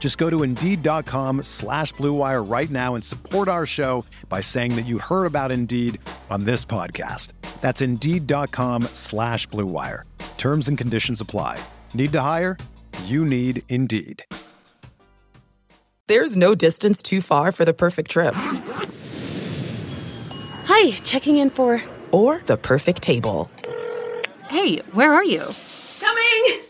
Just go to Indeed.com slash BlueWire right now and support our show by saying that you heard about Indeed on this podcast. That's Indeed.com slash BlueWire. Terms and conditions apply. Need to hire? You need Indeed. There's no distance too far for the perfect trip. Hi, checking in for... Or the perfect table. Hey, where are you? Coming!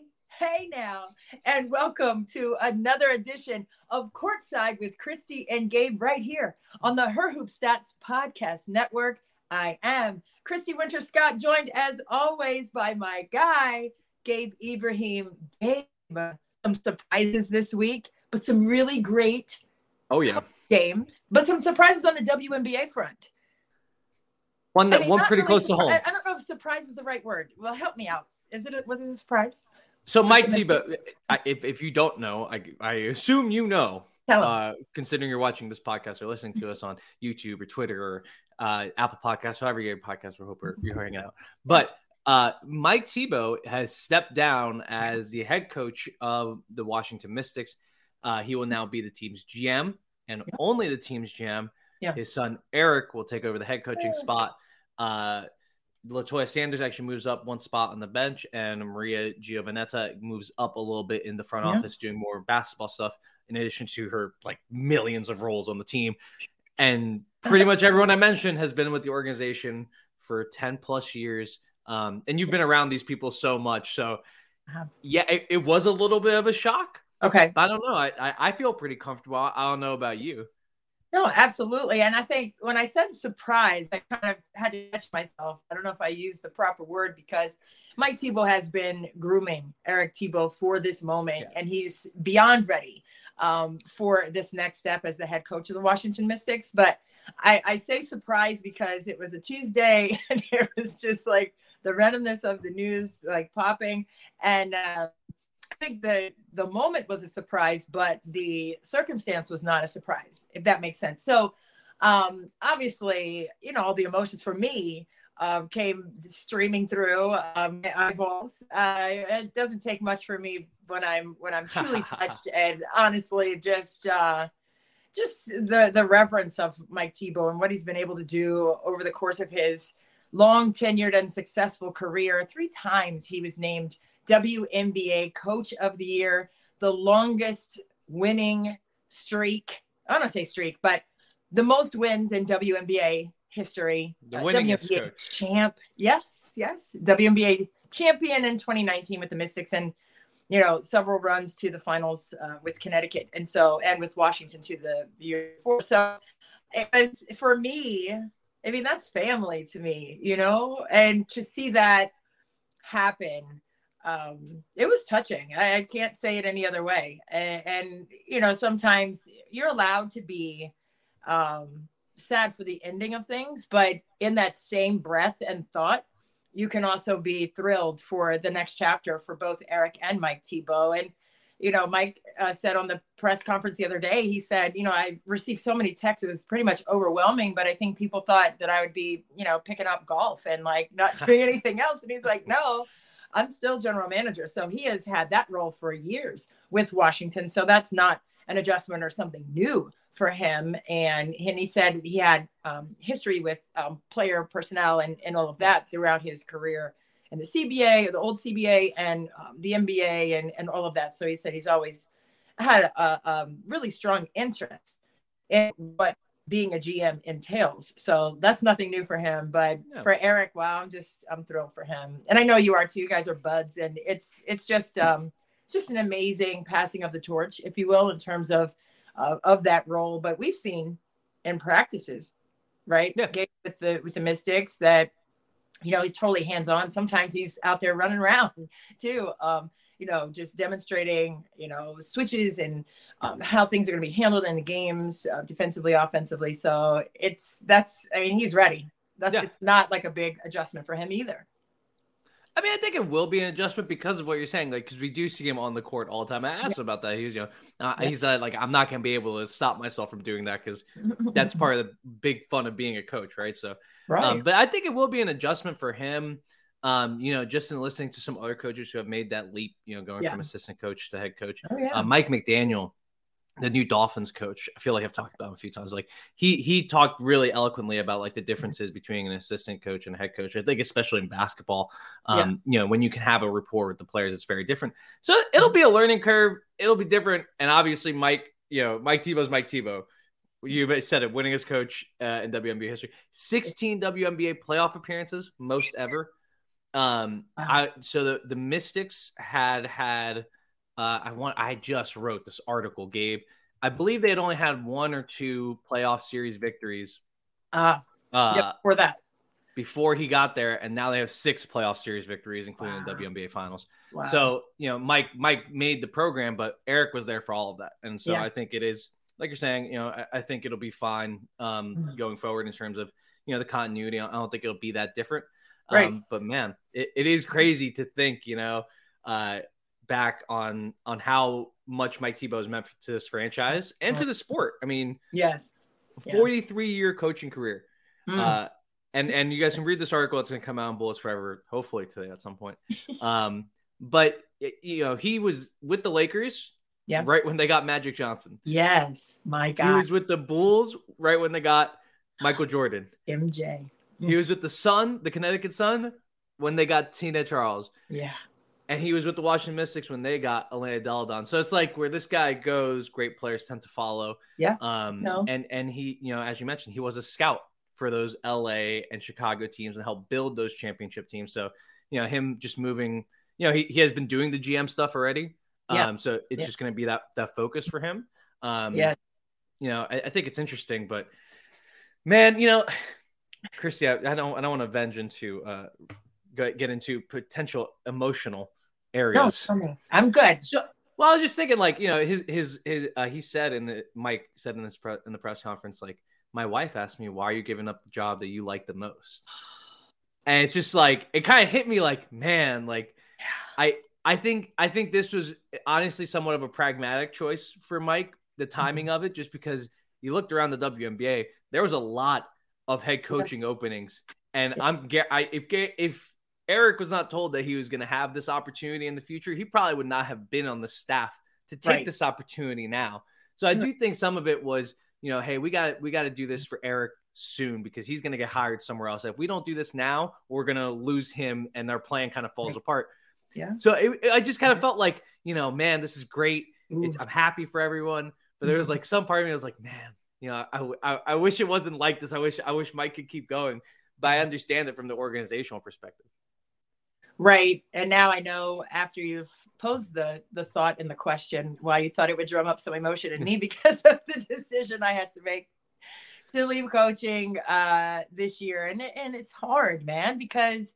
Hey now, and welcome to another edition of Courtside with Christy and Gabe right here on the Her Hoop Stats Podcast Network. I am Christy Winters-Scott, joined as always by my guy, Gabe Ibrahim. Gabe, some surprises this week, but some really great oh yeah games, but some surprises on the WNBA front. One that I mean, one pretty really close to home. I, I don't know if surprise is the right word. Well, help me out. Is it? A, was it a surprise? So Mike Thibault, if if you don't know, I I assume you know. Uh, considering you're watching this podcast or listening to us on YouTube or Twitter or uh, Apple Podcasts, however you get podcasts, we hope you're hanging out. But uh, Mike Thibault has stepped down as the head coach of the Washington Mystics. Uh, he will now be the team's GM and only the team's GM. Yeah. His son Eric will take over the head coaching spot. Latoya Sanders actually moves up one spot on the bench, and Maria Giovanetta moves up a little bit in the front Yeah. office, doing more basketball stuff in addition to her like millions of roles on the team. And pretty much everyone I mentioned has been with the organization for 10 plus years. Um, and you've been around these people so much. So, Uh-huh. yeah, it, it was a little bit of a shock. Okay. But I don't know. I, I, I feel pretty comfortable. I don't know about you. No, absolutely. And I think when I said surprise, I kind of had to catch myself. I don't know if I used the proper word because Mike Thibault has been grooming Eric Thibault for this moment, and he's beyond ready um, for this next step as the head coach of the Washington Mystics. But I, I say surprise because it was a Tuesday and it was just like the randomness of the news like popping. And uh, think the the moment was a surprise, but the circumstance was not a surprise, if that makes sense. So, um, obviously, you know, all the emotions for me uh, came streaming through um, my eyeballs. Uh, it doesn't take much for me when I'm when I'm truly touched, and honestly, just uh, just the the reverence of Mike Thibault and what he's been able to do over the course of his long tenured and successful career. Three times he was named WNBA Coach of the Year, the longest winning streak. I don't want to say streak, but the most wins in WNBA history. The Uh, WNBA coach. champ. Yes, yes. WNBA champion in 2019 with the Mystics and you know several runs to the finals uh, with Connecticut and so and with Washington to the, the year before. So it was for me. I mean that's family to me, you know, and to see that happen um it was touching. I, I can't say it any other way. And, and you know sometimes you're allowed to be um sad for the ending of things but in that same breath and thought you can also be thrilled for the next chapter for both eric and mike Thibault and you know mike uh, said on the press conference the other day he said you know i received so many texts it was pretty much overwhelming but i think people thought that i would be you know picking up golf and like not doing anything else. And he's like no I'm still general manager. So he has had that role for years with Washington. So that's not an adjustment or something new for him. And, and he said he had um, history with um, player personnel and, and all of that throughout his career in the CBA, the old CBA, and um, the NBA, and, and all of that. So he said he's always had a, a really strong interest in what being a GM entails. So that's nothing new for him. But yeah. for Eric, wow, I'm just I'm thrilled for him. And I know you are too. You guys are buds, and it's it's just um it's just an amazing passing of the torch, if you will, in terms of uh, of that role. But we've seen in practices, right? Yeah. With the with the Mystics that you know he's totally hands on. Sometimes he's out there running around too. Um, you know, just demonstrating, you know, switches and um, how things are going to be handled in the games, uh, defensively, offensively. So it's that's, I mean, he's ready. That's yeah. it's not like a big adjustment for him either. I mean, I think it will be an adjustment because of what you're saying, like because we do see him on the court all the time. I asked yeah. him about that. He was, you know, uh, yeah. he said like I'm not gonna be able to stop myself from doing that because that's part of the big fun of being a coach, right? So, right. Um, but I think it will be an adjustment for him. Um, you know, just in listening to some other coaches who have made that leap, you know, going yeah. from assistant coach to head coach. Oh, yeah. uh, Mike McDaniel, the new Dolphins coach, I feel like I've talked about him a few times. Like he he talked really eloquently about like the differences between an assistant coach and a head coach. I think especially in basketball, um, yeah. you know, when you can have a rapport with the players, it's very different. So it'll be a learning curve. It'll be different, and obviously Mike, you know, Mike Thibault's Mike Thibault. You said it, winningest coach uh, in WNBA history, 16 WNBA playoff appearances, most ever. Um, wow. I so the the Mystics had had uh, I want I just wrote this article, Gabe. I believe they had only had one or two playoff series victories. Uh, uh yep, for that. Before he got there, and now they have six playoff series victories, including wow. the WNBA finals. Wow. So, you know, Mike Mike made the program, but Eric was there for all of that. And so yes. I think it is like you're saying, you know, I, I think it'll be fine um, mm-hmm. going forward in terms of, you know, the continuity. I don't think it'll be that different. Right. Um, but man, it, it is crazy to think, you know, uh, back on on how much Mike Thibault has meant to this franchise and to the sport. I mean, yes, 43 yeah. year coaching career. Mm. Uh, and and you guys can read this article. It's going to come out in Bullets Forever, hopefully today at some point. Um, but you know, he was with the Lakers, yeah, right when they got Magic Johnson. Yes, my God, he was with the Bulls right when they got Michael Jordan, MJ. He was with the Sun, the Connecticut Sun, when they got Tina Charles. Yeah. And he was with the Washington Mystics when they got Elena Delle Donne. So it's like where this guy goes, great players tend to follow. Yeah. Um, no. and and he, you know, as you mentioned, he was a scout for those LA and Chicago teams and helped build those championship teams. So, you know, him just moving, you know, he, he has been doing the GM stuff already. Yeah. Um, so it's yeah. just going to be that that focus for him. Um, yeah. You know, I, I think it's interesting, but man, you know, Christy, I, I, don't I don't want to venge into uh get into potential emotional areas. No, I'm good. So, well, I was just thinking, like, you know, his his his uh, he said in the Mike said in this pre- in the press conference, like, my wife asked me, "Why are you giving up the job that you like the most?" And it's just like it kind of hit me, like, man, like, I I think I think this was honestly somewhat of a pragmatic choice for Mike, the timing mm-hmm. of it, just because you looked around the WNBA, there was a lot of head coaching yes. openings. And I'm I, if if Eric was not told that he was going to have this opportunity in the future, he probably would not have been on the staff to take right. this opportunity now. So I do think some of it was, you know, hey, we got we got to do this for Eric soon because he's going to get hired somewhere else. If we don't do this now, we're going to lose him, and their plan kind of falls right. apart. Yeah. So it, I just kind of felt like, you know, man, this is great. I'm happy for everyone, but there was like some part of me was like, man, you know, I, I, I wish it wasn't like this. I wish I wish Mike could keep going, but I understand it from the organizational perspective. Right. And now I know after you've posed the the thought and the question why you thought it would drum up some emotion in me because of the decision I had to make to leave coaching uh, this year. And and it's hard, man, because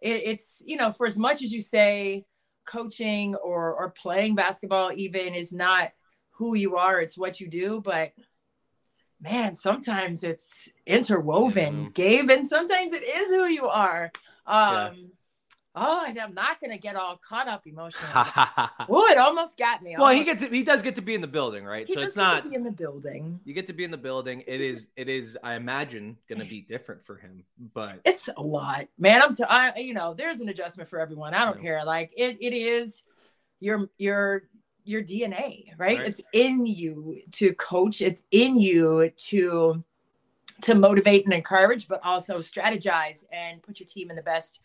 it, it's you know for as much as you say coaching or or playing basketball even is not who you are, it's what you do, but man, sometimes it's interwoven, mm-hmm. Gabe, and sometimes it is who you are. Um, yeah. Oh, I'm not gonna get all caught up emotionally. oh, it almost got me. Well, he gets to, he does get to be in the building, right? He so it's not be in the building. you get to be in the building. It is it is I imagine going to be different for him, but It's a lot, man. I'm, t- I, you know, there's an adjustment for everyone. I don't Yeah. care. Like it, it is your your your DNA, right? Right. It's in you to coach. It's in you to to motivate and encourage, but also strategize and put your team in the best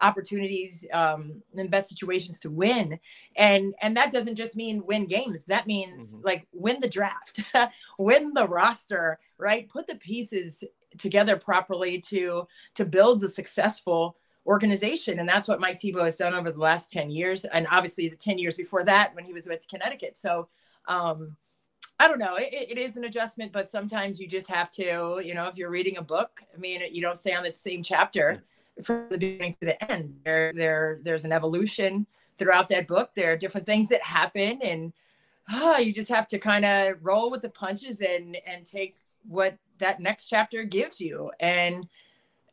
opportunities um in best situations to win and and that doesn't just mean win games that means Mhm. like win the draft win the roster right put the pieces together properly to to build a successful organization and that's what mike Thibault has done over the last 10 years and obviously the 10 years before that when he was with connecticut so um I don't know. It, it is an adjustment, but sometimes you just have to, you know, if you're reading a book, I mean, you don't stay on the same chapter from the beginning to the end. There, there, there's an evolution throughout that book. There are different things that happen, and ah, you just have to kind of roll with the punches and and take what that next chapter gives you. And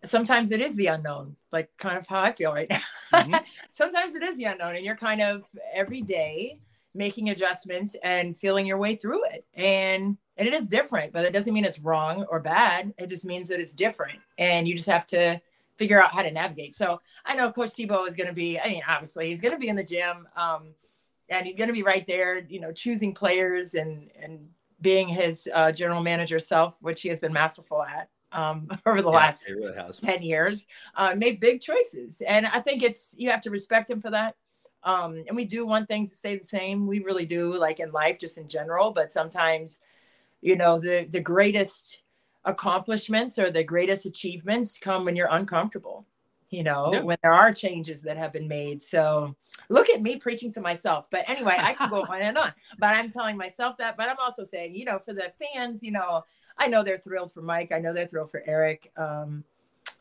sometimes it is the unknown, like kind of how I feel right now. Mhm. sometimes it is the unknown, and you're kind of every day making adjustments and feeling your way through it. And and it is different, but it doesn't mean it's wrong or bad. It just means that it's different, and you just have to figure out how to navigate. So I know Coach Thibault is going to be. I mean, obviously, he's going to be in the gym, um, and he's going to be right there, you know, choosing players and and being his uh, general manager self, which he has been masterful at um, over the Yeah, last really 10 years uh, made big choices. And i think it's you have to respect him for that. Um, and we do want things to stay the same. We really do like in life just in general. But sometimes you know the the greatest accomplishments or the greatest achievements come when you're uncomfortable you know Yeah. when there are changes that have been made. So look at me preaching to myself. But anyway i can go on and on. But i'm telling myself that. But i'm also saying you know for the fans you know i know they're thrilled for mike i know they're thrilled for eric um,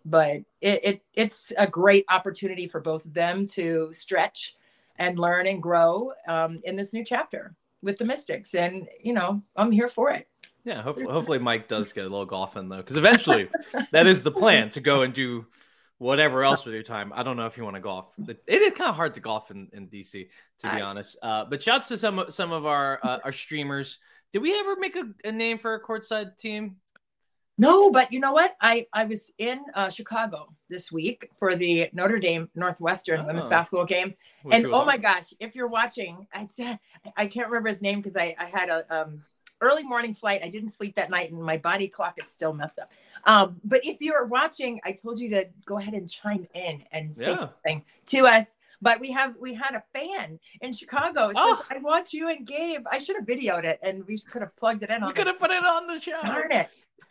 but it, it it's a great opportunity for both of them to stretch and learn and grow um, in this new chapter with the mystics and you know i'm here for it Yeah, hopefully, hopefully Mike does get a little golf in though, because eventually that is the plan to go and do whatever else with your time. I don't know if you want to golf. It it is kind of hard to golf in, in DC, to be I- honest. Uh, but shouts to some of- some of our uh, our streamers. Did we ever make a, a name for a courtside team? no but you know what i i was in uh, chicago this week for the notre dame northwestern women's Oh. basketball game and oh my gosh if you're watching i i can't remember his name because i i had a um early morning flight i didn't sleep that night and my body clock is still messed up um but if you're watching i told you to go ahead and chime in and say Yeah. something to us but we have we had a fan in chicago it Oh. says i watch you and gabe i should have videoed it and we could have plugged it in We on could the, have put it on the show. darn it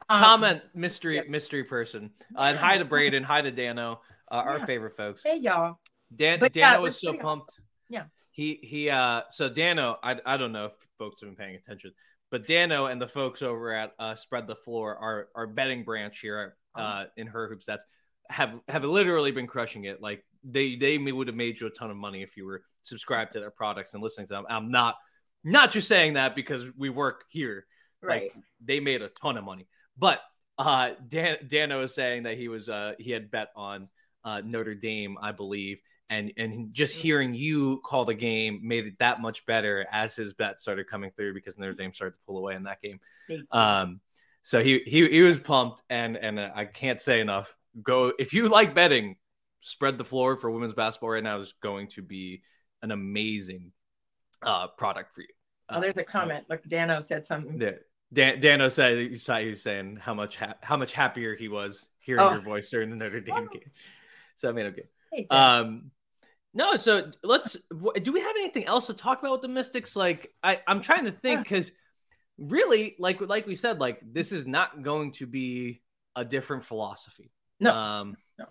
Um, Comment mystery yep. mystery person. Uh, and hi to Braden, hi to Dano, uh, our favorite folks. hey y'all Dan But Dano yeah, was so pumped. Yeah. He he uh so Dano, I I don't know if folks have been paying attention, but Dano and the folks over at uh Spread the Floor, our our betting branch here uh Uh-huh. in Her Hoop Stats have have literally been crushing it. Like they they may- would have made you a ton of money if you were subscribed to their products and listening to them. I'm not not just saying that because we work here. right Like they made a ton of money. But uh Dan Dano is saying that he was uh he had bet on uh Notre Dame, I believe. And and just Mm-hmm. hearing you call the game made it that much better as his bet started coming through because Notre Dame started to pull away in that game. Um so he he he was pumped and and uh, I can't say enough. Go if you like betting, spread the floor for women's basketball right now is going to be an amazing uh product for you. oh there's a comment look dano said something Yeah. Dan, Dano said he saw was saying how much ha- how much happier he was hearing Oh. your voice during the Notre Dame game. So I mean, okay. Hey. Um, no, so let's. Do we have anything else to talk about with the Mystics? Like, I I'm trying to think because really, like like we said, like this is not going to be a different philosophy. No. Um, No.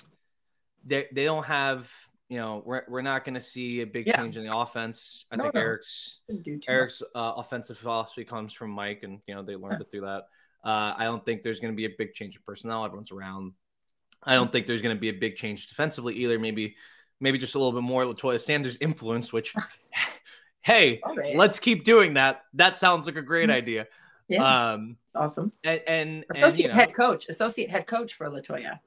They they don't have. You know, we're, we're not going to see a big Yeah. change in the offense. I No, think no. Eric's Didn't do too much. Eric's uh, offensive philosophy comes from Mike, and you know they learned it through that. Uh, I don't think there's going to be a big change in personnel. Everyone's around. I don't think there's going to be a big change defensively either. Maybe, maybe just a little bit more Latoya Sanders influence. Which, hey, right. let's keep doing that. That sounds like a great idea. yeah Um, awesome and and, and associate you know, head coach associate head coach for latoya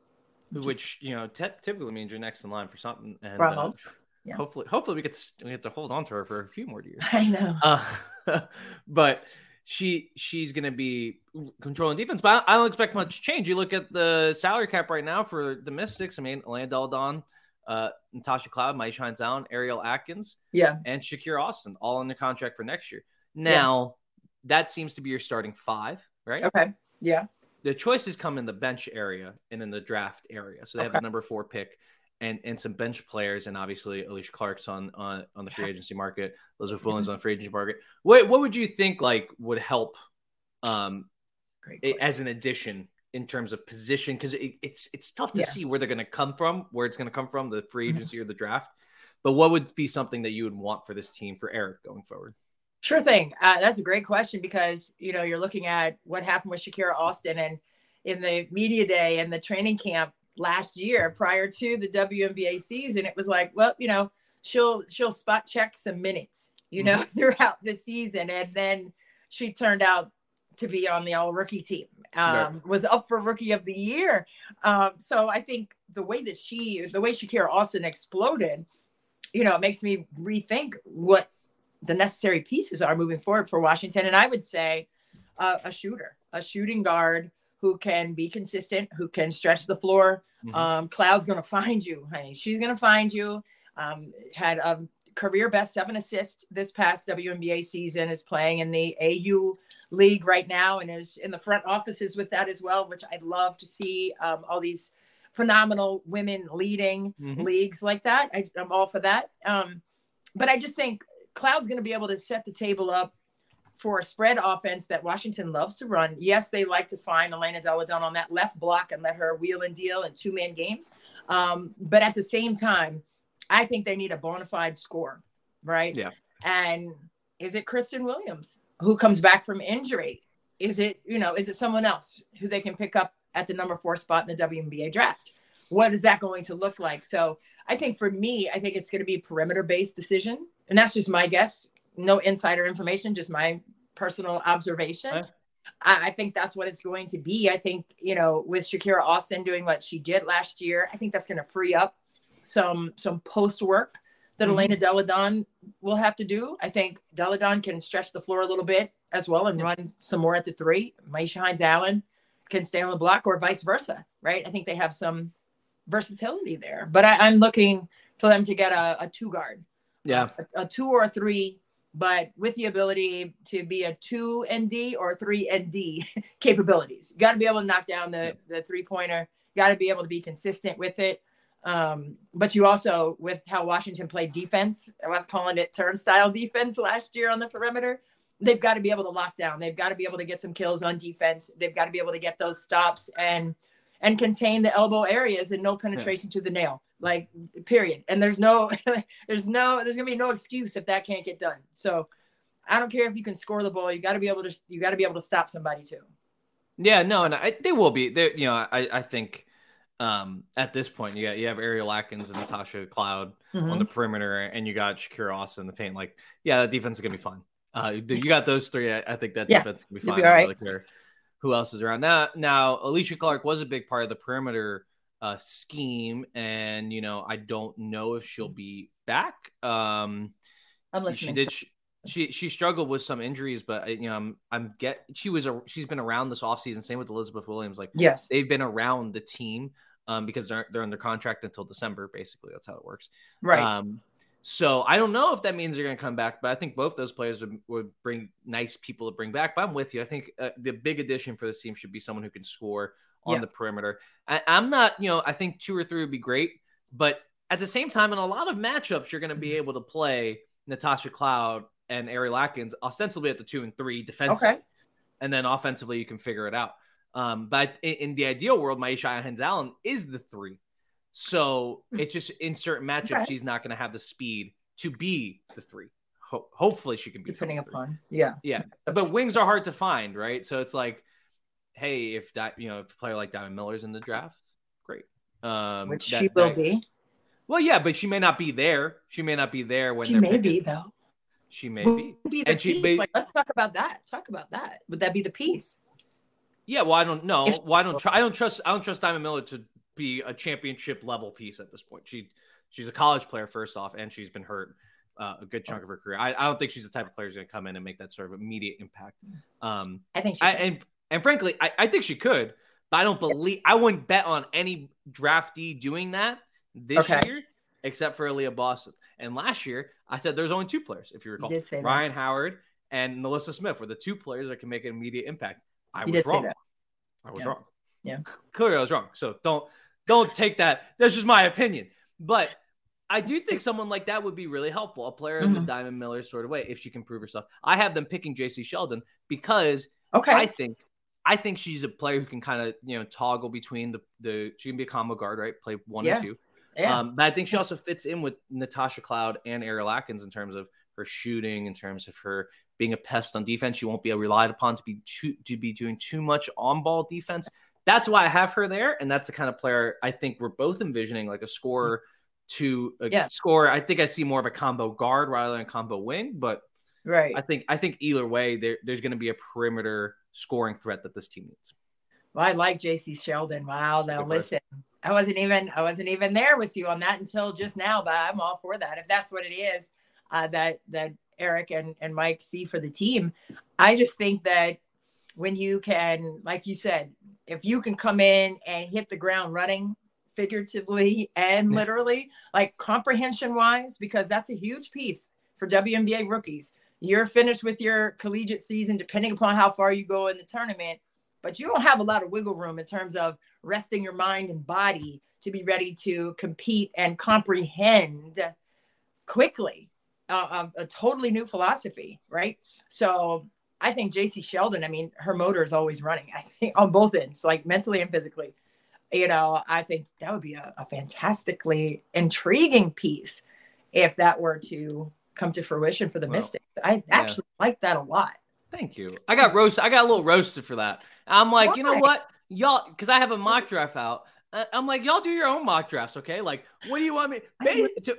which you know typically means you're next in line for something. And Bravo. uh, Yeah. hopefully, hopefully we get to, we get to hold on to her for a few more years. I know. Uh, but she she's going to be controlling defense. But I, don't expect much change. You look at the salary cap right now for the Mystics. I mean, Elena Delle Donne, uh, Natasha Cloud, Myisha Hines Allen, Ariel Atkins, Yeah. and Shakira Austin, all under contract for next year. Now, that seems to be your starting five, right? Okay. Yeah. The choices come in the bench area and in the draft area. So they have Okay. the number four pick and and some bench players, and obviously Alysha Clark's on on, on the free agency market, Elizabeth Williams Mm-hmm. on the free agency market. What what would you think like would help um as an addition in terms of position? Because it, it's it's tough to Yeah. see where they're going to come from, where it's going to come from, the free Mhm. agency or the draft. But what would be something that you would want for this team for Eric going forward? Sure thing. Uh, that's a great question because you know you're looking at what happened with Shakira Austin and in the media day and the training camp last year prior to the WNBA season. It was like, well, you know, she'll she'll spot check some minutes, you know, throughout the season, and then she turned out to be on the all rookie team. Um, Was up for rookie of the year. Um, so I think the way that she, the way Shakira Austin exploded, you know, it makes me rethink what the necessary pieces are moving forward for Washington. And I would say uh, a shooter, a shooting guard who can be consistent, who can stretch the floor. Mhm. Um, Cloud's going to find you, honey. She's going to find you. Um, had a career best seven assists this past WNBA season, is playing in the AU league right now and is in the front offices with that as well, which I'd love to see um, all these phenomenal women leading Mhm. leagues like that. I, I'm all for that. Um, but I just think Cloud's going to be able to set the table up for a spread offense that Washington loves to run. Yes, they like to find Elena Delle Donne on that left block and let her wheel and deal in two man game. Um, but at the same time, I think they need a bona fide score, right? Yeah. And is it Kristen Williams who comes back from injury? Is it, you know, is it someone else who they can pick up at the number four spot in the WNBA draft? What is that going to look like? So I think for me, I think it's going to be a perimeter based decision. And that's just my guess. No insider information, just my personal observation. I, I think that's what it's going to be. I think, you know, with Shakira Austin doing what she did last year, I think that's going to free up some some post work that Mhm. Elena Delle Donne will have to do. I think Delle Donne can stretch the floor a little bit as well and run some more at the three. Myisha Hines Allen can stay on the block or vice versa, right? I think they have some versatility there. But I, I'm looking for them to get a, a two guard, Yeah. a, a two or a three, but with the ability to be a two and D or three and D capabilities. You got to be able to knock down the, the three pointer. Got to be able to be consistent with it. Um, but you also, with how Washington played defense, I was calling it turnstile defense last year on the perimeter. They've got to be able to lock down. They've got to be able to get some kills on defense. They've got to be able to get those stops and and contain the elbow areas and no penetration to the nail. Like period. And there's no there's no there's gonna be no excuse if that can't get done. So I don't care if you can score the ball. You got to be able to you got to be able to stop somebody too. Yeah, no, and I, they will be. They, you know, I, I think um, at this point, you got you have Ariel Atkins and Natasha Cloud Mm-hmm. on the perimeter, and you got Shakira Austin in the paint. Like, yeah, that defense is gonna be fine. Uh, you got those three. I, I think that Yeah, defense can be fine. be all right. really who else is around now. Now, Alysha Clark was a big part of the perimeter uh, scheme, and you know, I don't know if she'll be back. Um, I'm listening. she did. She, she she struggled with some injuries, but you know, I'm I'm get. She was a. She's been around this offseason. Same with Elizabeth Williams. Like yes. they've been around the team um, because they're they're under contract until December. Basically, that's how it works. Right. Um, so I don't know if that means they're going to come back, but I think both those players would, would bring nice people to bring back. But I'm with you. I think uh, the big addition for this team should be someone who can score on Yeah. the perimeter. I, I'm not, you know, I think two or three would be great, but at the same time, in a lot of matchups, you're going to be Mm-hmm. able to play Natasha Cloud and Ariel Atkins ostensibly at the two and three defensively, okay. and then offensively you can figure it out. Um, but in, in the ideal world, Myisha Hines Allen is the three. So Hmm. it's just in certain matchups, Okay. she's not going to have the speed to be the three. Ho- hopefully, she can be Depending upon. Yeah. Yeah, but wings are hard to find, right? So it's like, hey, if that you know, if a player like Diamond Miller's in the draft, great. Um, Which that- she will that- be. Well, yeah, but she may not be there. She may not be there when She may picking. be though. She may be. be the And she- but- like, let's talk about that. Talk about that. Would that be the piece? Yeah, well, I don't know. Well, I don't. Tr- I don't trust. I don't trust Diamond Miller to be a championship level piece at this point. She she's a college player first off, and she's been hurt uh, a good chunk of her career. I, I, don't think she's the type of player who's going to come in and make that sort of immediate impact. Um, I think she I, and and frankly, I, I think she could, but I don't believe I wouldn't bet on any draftee doing that this Okay. year, except for Aaliyah Boston. And last year, I said there's only two players, if you recall, did say that. Rhyne Howard and NaLyssa Smith were the two players that can make an immediate impact. I You was wrong. I was Yeah. wrong. Yeah. Clearly, I was wrong. So don't don't take that. That's just my opinion. But I do think someone like that would be really helpful. A player in the Mhm. Diamond Miller sort of way, if she can prove herself. I have them picking Jacy Sheldon because Okay. I think I think she's a player who can kind of you know toggle between the the she can be a combo guard, right? Play one Yeah. and two. yeah. Um, but I think she also fits in with Natasha Cloud and Ariel Atkins in terms of her shooting, in terms of her being a pest on defense. She won't be relied upon to be too, to be doing too much on ball defense. That's why I have her there, and that's the kind of player I think we're both envisioning, like a scorer to a Yeah. scorer. I think I see more of a combo guard rather than a combo wing, but right. I think I think either way, there, there's going to be a perimeter scoring threat that this team needs. Well, I like Jacy Sheldon. Wow. Now listen, I wasn't even I wasn't even there with you on that until just now, but I'm all for that. If that's what it is uh, that that Eric and, and Mike see for the team, I just think that when you can, like you said, if you can come in and hit the ground running figuratively and literally, like comprehension wise, because that's a huge piece for WNBA rookies. You're finished with your collegiate season, depending upon how far you go in the tournament but you don't have a lot of wiggle room in terms of resting your mind and body to be ready to compete and comprehend quickly uh, a, a totally new philosophy, right? So I think Jacy Sheldon, I mean, her motor is always running, I think, on both ends, like mentally and physically. You know, I think that would be a, a fantastically intriguing piece if that were to come to fruition for the Well, Mystics. I yeah. actually like that a lot. Thank you. I got roasted. I got a little roasted for that. I'm like, you know what, y'all, because I have a mock draft out. I'm like, y'all do your own mock drafts, okay? Like, what do you want me? To-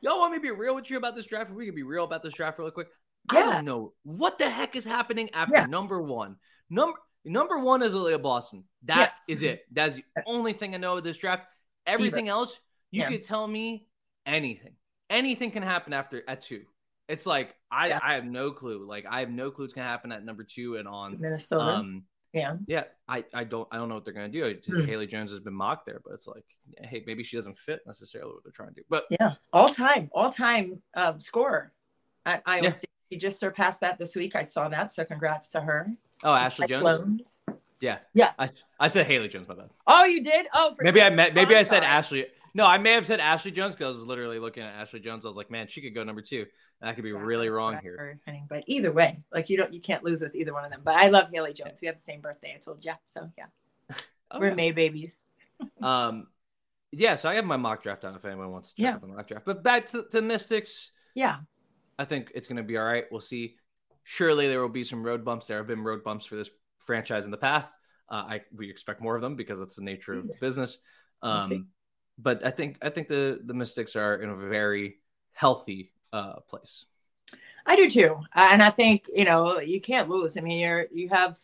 y'all want me to be real with you about this draft? If we can be real about this draft really quick, I don't know what the heck is happening after number one. Number number one is Aaliyah Boston. That is Yeah. it. That's the only thing I know of this draft. Everything else, you could tell me anything. Anything can happen after at two. It's like I, Yeah. I have no clue. Like I have no clue what's gonna happen at number two and on. Minnesota. Um, yeah. yeah, I, I don't I don't know what they're gonna do. Hmm. Haley Jones has been mocked there, but it's like, hey, maybe she doesn't fit necessarily what they're trying to do. But Yeah, all time, all time um, scorer at Iowa Yeah. State. She just surpassed that this week. I saw that, so congrats to her. oh, Ashley Joens. Yeah, Yeah. I, I said Haley Jones. My bad. Oh, you did? Oh, for Maybe I met. Maybe I said. Ashley. No, I may have said Ashley Joens because I was literally looking at Ashley Joens. I was like, man, she could go number two, and I could be Yeah, really wrong here. But either way, like you don't, you can't lose with either one of them. But I love Haley Jones. We have the same birthday. I told you. So yeah, Oh, we're yeah. May babies. Um, yeah. So I have my mock draft out if anyone wants to check Yeah. out the mock draft. But back to the Mystics. Yeah, I think it's going to be all right. We'll see. Surely there will be some road bumps. There have been road bumps for this franchise in the past. Uh, I we expect more of them because it's the nature of the business. Um, but I think I think the the Mystics are in a very healthy uh, place. I do too. Uh, and I think you know you can't lose. I mean, you're you have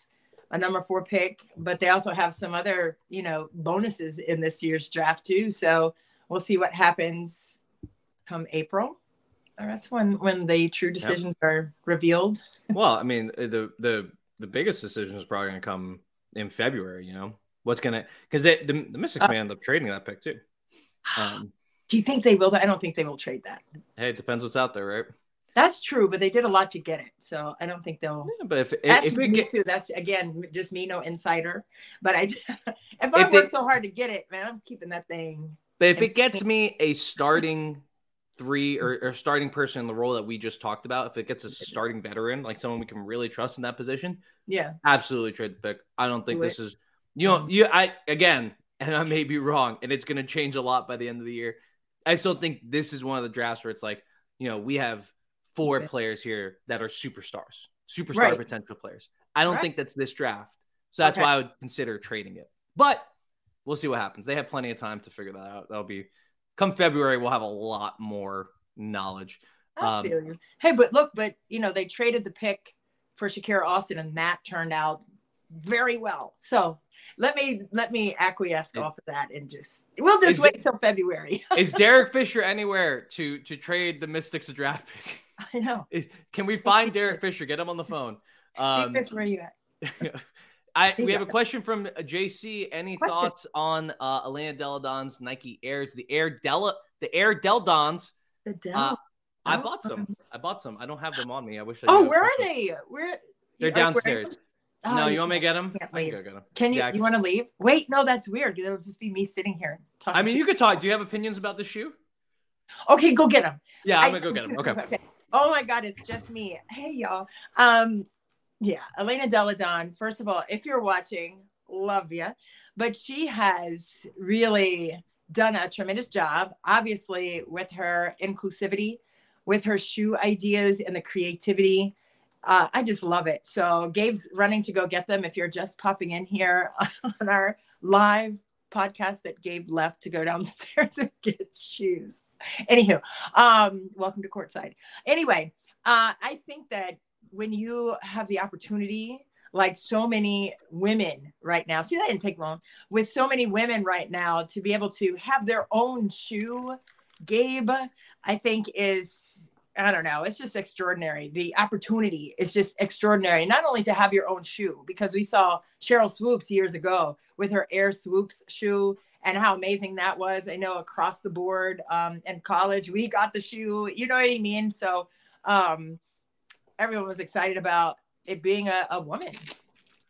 a number four pick, but they also have some other you know bonuses in this year's draft too. So we'll see what happens come April. That's when when the true decisions are revealed. well, I mean uh, the the the biggest decision is probably going to come in February. You know what's going to because the the Mystics Uh, may end up trading that pick too. Um, Do you think they will? I don't think they will trade that. hey, it depends what's out there, right? That's true, but they did a lot to get it, so I don't think they'll. Yeah, but if That's if, it me get, too. That's again just me, no insider. But I, if I If they- so hard to get it, man, I'm keeping that thing. But if it gets me a starting three or, mm. or starting person in the role that we just talked about, if it gets a starting veteran, like someone we can really trust in that position, Yeah, absolutely trade the pick. I don't think Do this is, you know, mm. you, I, again, and I may be wrong, and it's going to change a lot by the end of the year. I still think this is one of the drafts where it's like, you know, we have four Okay. players here that are superstars, superstar Right. potential players. I don't Right. think that's this draft. So that's Okay. why I would consider trading it. But we'll see what happens. They have plenty of time to figure that out. That'll be come February, we'll have a lot more knowledge. I Um, feel you. Hey, but look, but you know they traded the pick for Shakira Austin, and that turned out very well. So let me let me acquiesce It- off of that and just we'll just Is wait it- till February. Is Derek Fisher anywhere to to trade the Mystics a draft pick? I know. Is- Can we find Derek Fisher? Get him on the phone. Um, where are you at? I we have a question from JC. Any Question. thoughts on uh, Elena Delle Donne's Nike Airs? The Air Della, the Air Deldons. The Dell. Uh, I bought some. I bought some. I don't have them on me. I wish. I Oh, where are they? Where? They're you- are you wearing downstairs. them? no, Oh, you want me to get them? can't I can go get them. Can you? Yeah, you want to leave? Wait, no, that's weird. It'll just be me sitting here. Talking I mean, you could talk. Do you have opinions about the shoe? Okay, go get them. Yeah, I'm I- gonna go get them. Okay. Okay. Oh my God, it's just me. Hey y'all. Um, yeah, Elena Delle Donne. First of all, if you're watching, love you, but she has really done a tremendous job. Obviously, with her inclusivity, with her shoe ideas and the creativity. Uh, I just love it. So Gabe's running to go get them. If you're just popping in here on our live podcast that Gabe left to go downstairs and get shoes. Anywho, um, welcome to courtside. Anyway, uh, I think that when you have the opportunity, like so many women right now, see that didn't take long, with so many women right now to be able to have their own shoe, Gabe, I think is I don't know. It's just extraordinary. The opportunity is just extraordinary. Not only to have your own shoe, because we saw Sheryl Swoopes years ago with her Air Swoopes shoe and how amazing that was. I know across the board um, in college, we got the shoe. You know what I mean? So um, everyone was excited about it being a, a woman.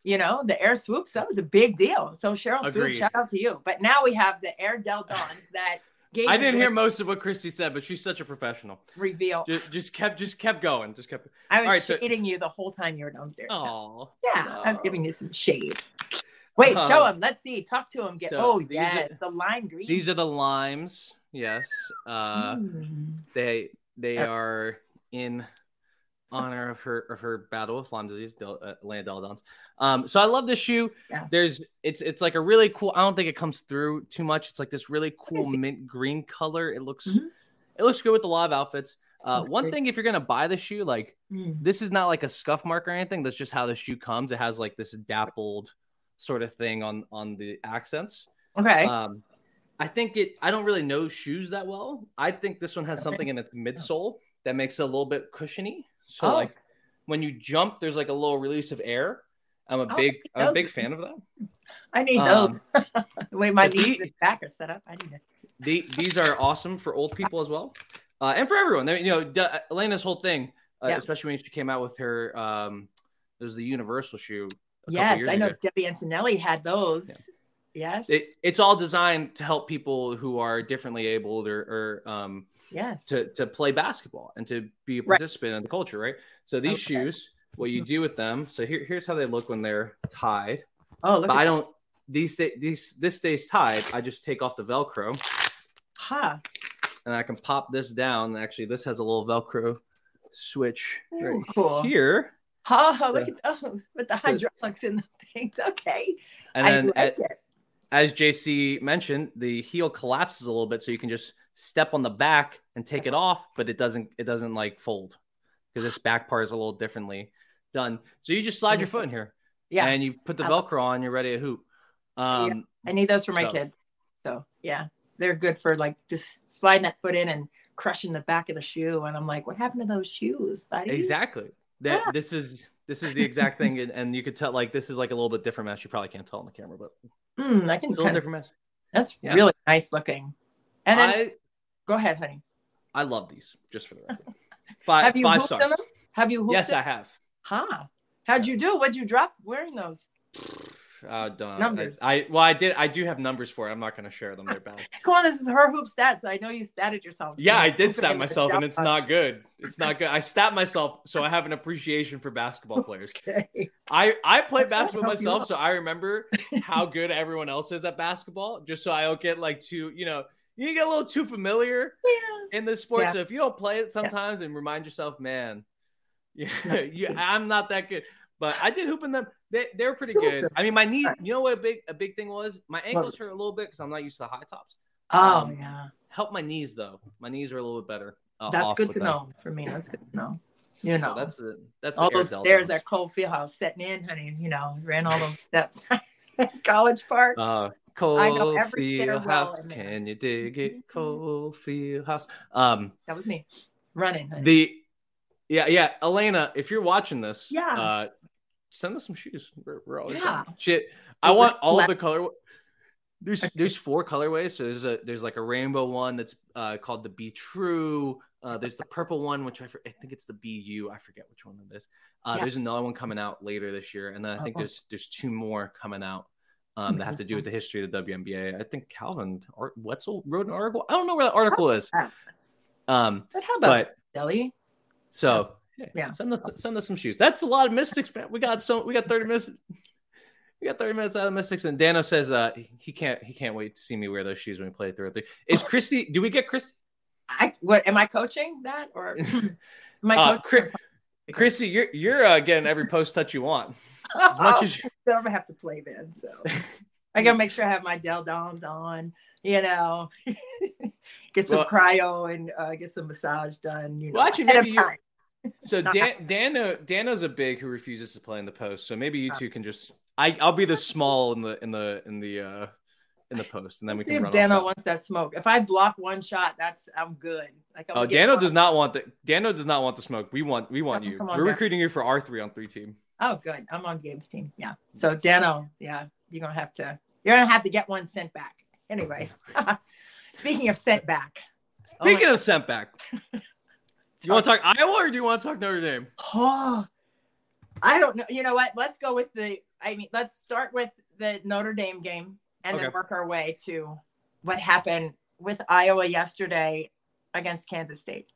You know, the Air Swoopes, that was a big deal. So Sheryl Agreed. shout out to you. But now we have the Air Deldons that gave I didn't hear most of what Christy said, but she's such a professional. reveal. Just, just kept, just kept going. Just kept. I was right, so- shading you the whole time you were downstairs. so- Oh, yeah, I was giving you some shade. Wait, show Um, him. Let's see. Talk to him. Get. so oh yeah, are- the lime green. These are the limes. Yes. Uh, Mm. they they are in honor of her of her battle with Lyme disease, Del, uh, Elena Delle Donnes. Um, so I love this shoe. Yeah. There's it's it's like a really cool. I don't think it comes through too much. It's like this really cool mint green color. It looks Mhm. it looks good with a lot of outfits. Uh, one great. thing if you're gonna buy the shoe, like Mm. this is not like a scuff mark or anything. That's just how the shoe comes. It has like this dappled sort of thing on on the accents. Okay. Um, I think it. I don't really know shoes that well. I think this one has something in its midsole that makes it a little bit cushiony. So Oh. like when you jump, there's like a little release of air. I'm a Oh, big. I'm a big fan of that. I need um, those. the way my knees and back are set up, I need it. The, these are awesome for old people as well, uh, and for everyone. You know, Elena's whole thing, uh, Yeah. especially when she came out with her. Um, was the Universal shoe. Yes, I know ago. Debbie Antonelli had those. Yes. It, it's all designed to help people who are differently abled or, or um, yes. to to play basketball and to be a Right. participant in the culture, right? So these Okay. shoes, what you do with them. So here, here's how they look when they're tied. oh, look I that. don't. These stay, these this stays tied. I just take off the Velcro Ha. and I can pop this down. Actually, this has a little Velcro switch Ooh, right cool. here, Ha. Look at those with the so- in the things. Okay. and I then like at- it. As JC mentioned, the heel collapses a little bit, so you can just step on the back and take it off, but it doesn't it doesn't like fold because this back part is a little differently done. So you just slide your foot in here, Yeah. and you put the Velcro on, you're ready to hoop. Um, I need those for my so- kids. So yeah, they're good for like just sliding that foot in and crushing the back of the shoe. And I'm like, what happened to those shoes, buddy? exactly. That Yeah. this is this is the exact thing, and, and you could tell like this is like a little bit different mess. You probably can't tell on the camera, but Mm, I can it's a little different mess. that's Yeah. really nice looking. And then I go ahead, honey. I love these just for the record. Five Have you five stars. them? Have you Yes, them? I have. Huh. How'd you do? What'd you drop wearing those? Uh, don't, Numbers. I, I well, I did. I do have numbers for it. I'm not going to share them. They're bad. Come on, this is her hoop stats. I know you statted yourself. Yeah, I did stat myself, and it's not good. It's not good. I stat myself, so I have an appreciation for basketball players. Okay. I I play That's basketball myself, so I remember how good everyone else is at basketball. Just so I don't get like too, you know, you get a little too familiar Yeah. in this sport. Yeah. So if you don't play it sometimes and remind yourself, man, yeah, you, I'm not that good. But I did hoop in them. They they were pretty good. I mean, my knee. You know what a big a big thing was? My ankles hurt a little bit because I'm not used to high tops. Oh Um, yeah. Help my knees though. My knees are a little bit better. uh, That's good to them. know for me. That's good to know. You know, So that's the that's all those stairs at Cole Fieldhouse setting in, honey. You know, ran all those steps. College Park. Uh, I know Cole every Field stairwell House, there. can you dig it? Cole Field House. Um, that was me running. honey. the yeah, yeah, Elena, if you're watching this, Yeah. uh, send us some shoes. We're, we're always Yeah. shit. I want all of the color. There's there's four colorways. So there's a there's like a rainbow one that's uh, called the Be True. Uh, there's the purple one, which I, for- I think it's the BU. I forget which one it is. Uh, Yeah. There's another one coming out later this year, and then I think Uh-oh. there's there's two more coming out um, that have to do with the history of the WNBA. I think Calvin Wetzel wrote an article. I don't know where that article is. Um, But how about but Delhi? so yeah, Yeah. send us send us some shoes. That's a lot of Mystics, man. We got so we got 30 minutes. We got 30 minutes out of Mystics, and Dano says uh he- can't he can't wait to see me wear those shoes when we play through it. Is Christy? Do we get Christy? I what am I coaching that or am I Uh, coaching? Chri- Christy, you're you're uh, getting every post touch you want as much as you, I'm gonna have to play then. So I gotta make sure I have my Delle Donnes on. You know, get some Well- cryo and uh, get some massage done. You know, Well, actually, ahead of time. So Dan, Dano, Dano's a big who refuses to play in the post. So maybe you Uh. two can just I I'll be the small in the in the in the uh in the post, and then Let's we see can if run. Dano wants that smoke. If I block one shot, that's I'm good. Like I'm Oh, Dano does not want the Dano does not want the smoke. We want we want you. on, We're Dan. recruiting you for our three on three team. Oh, good. I'm on Gabe's team. Yeah. So Dano, yeah, you're gonna have to. You're gonna have to get one sent back. Anyway, speaking of sent back. oh Speaking of sent back, you want to talk Iowa or do you want to talk Notre Dame? Oh, I don't know. You know what? Let's go with the. I mean, let's start with the Notre Dame game and then work our way to what happened with Iowa yesterday against Kansas State.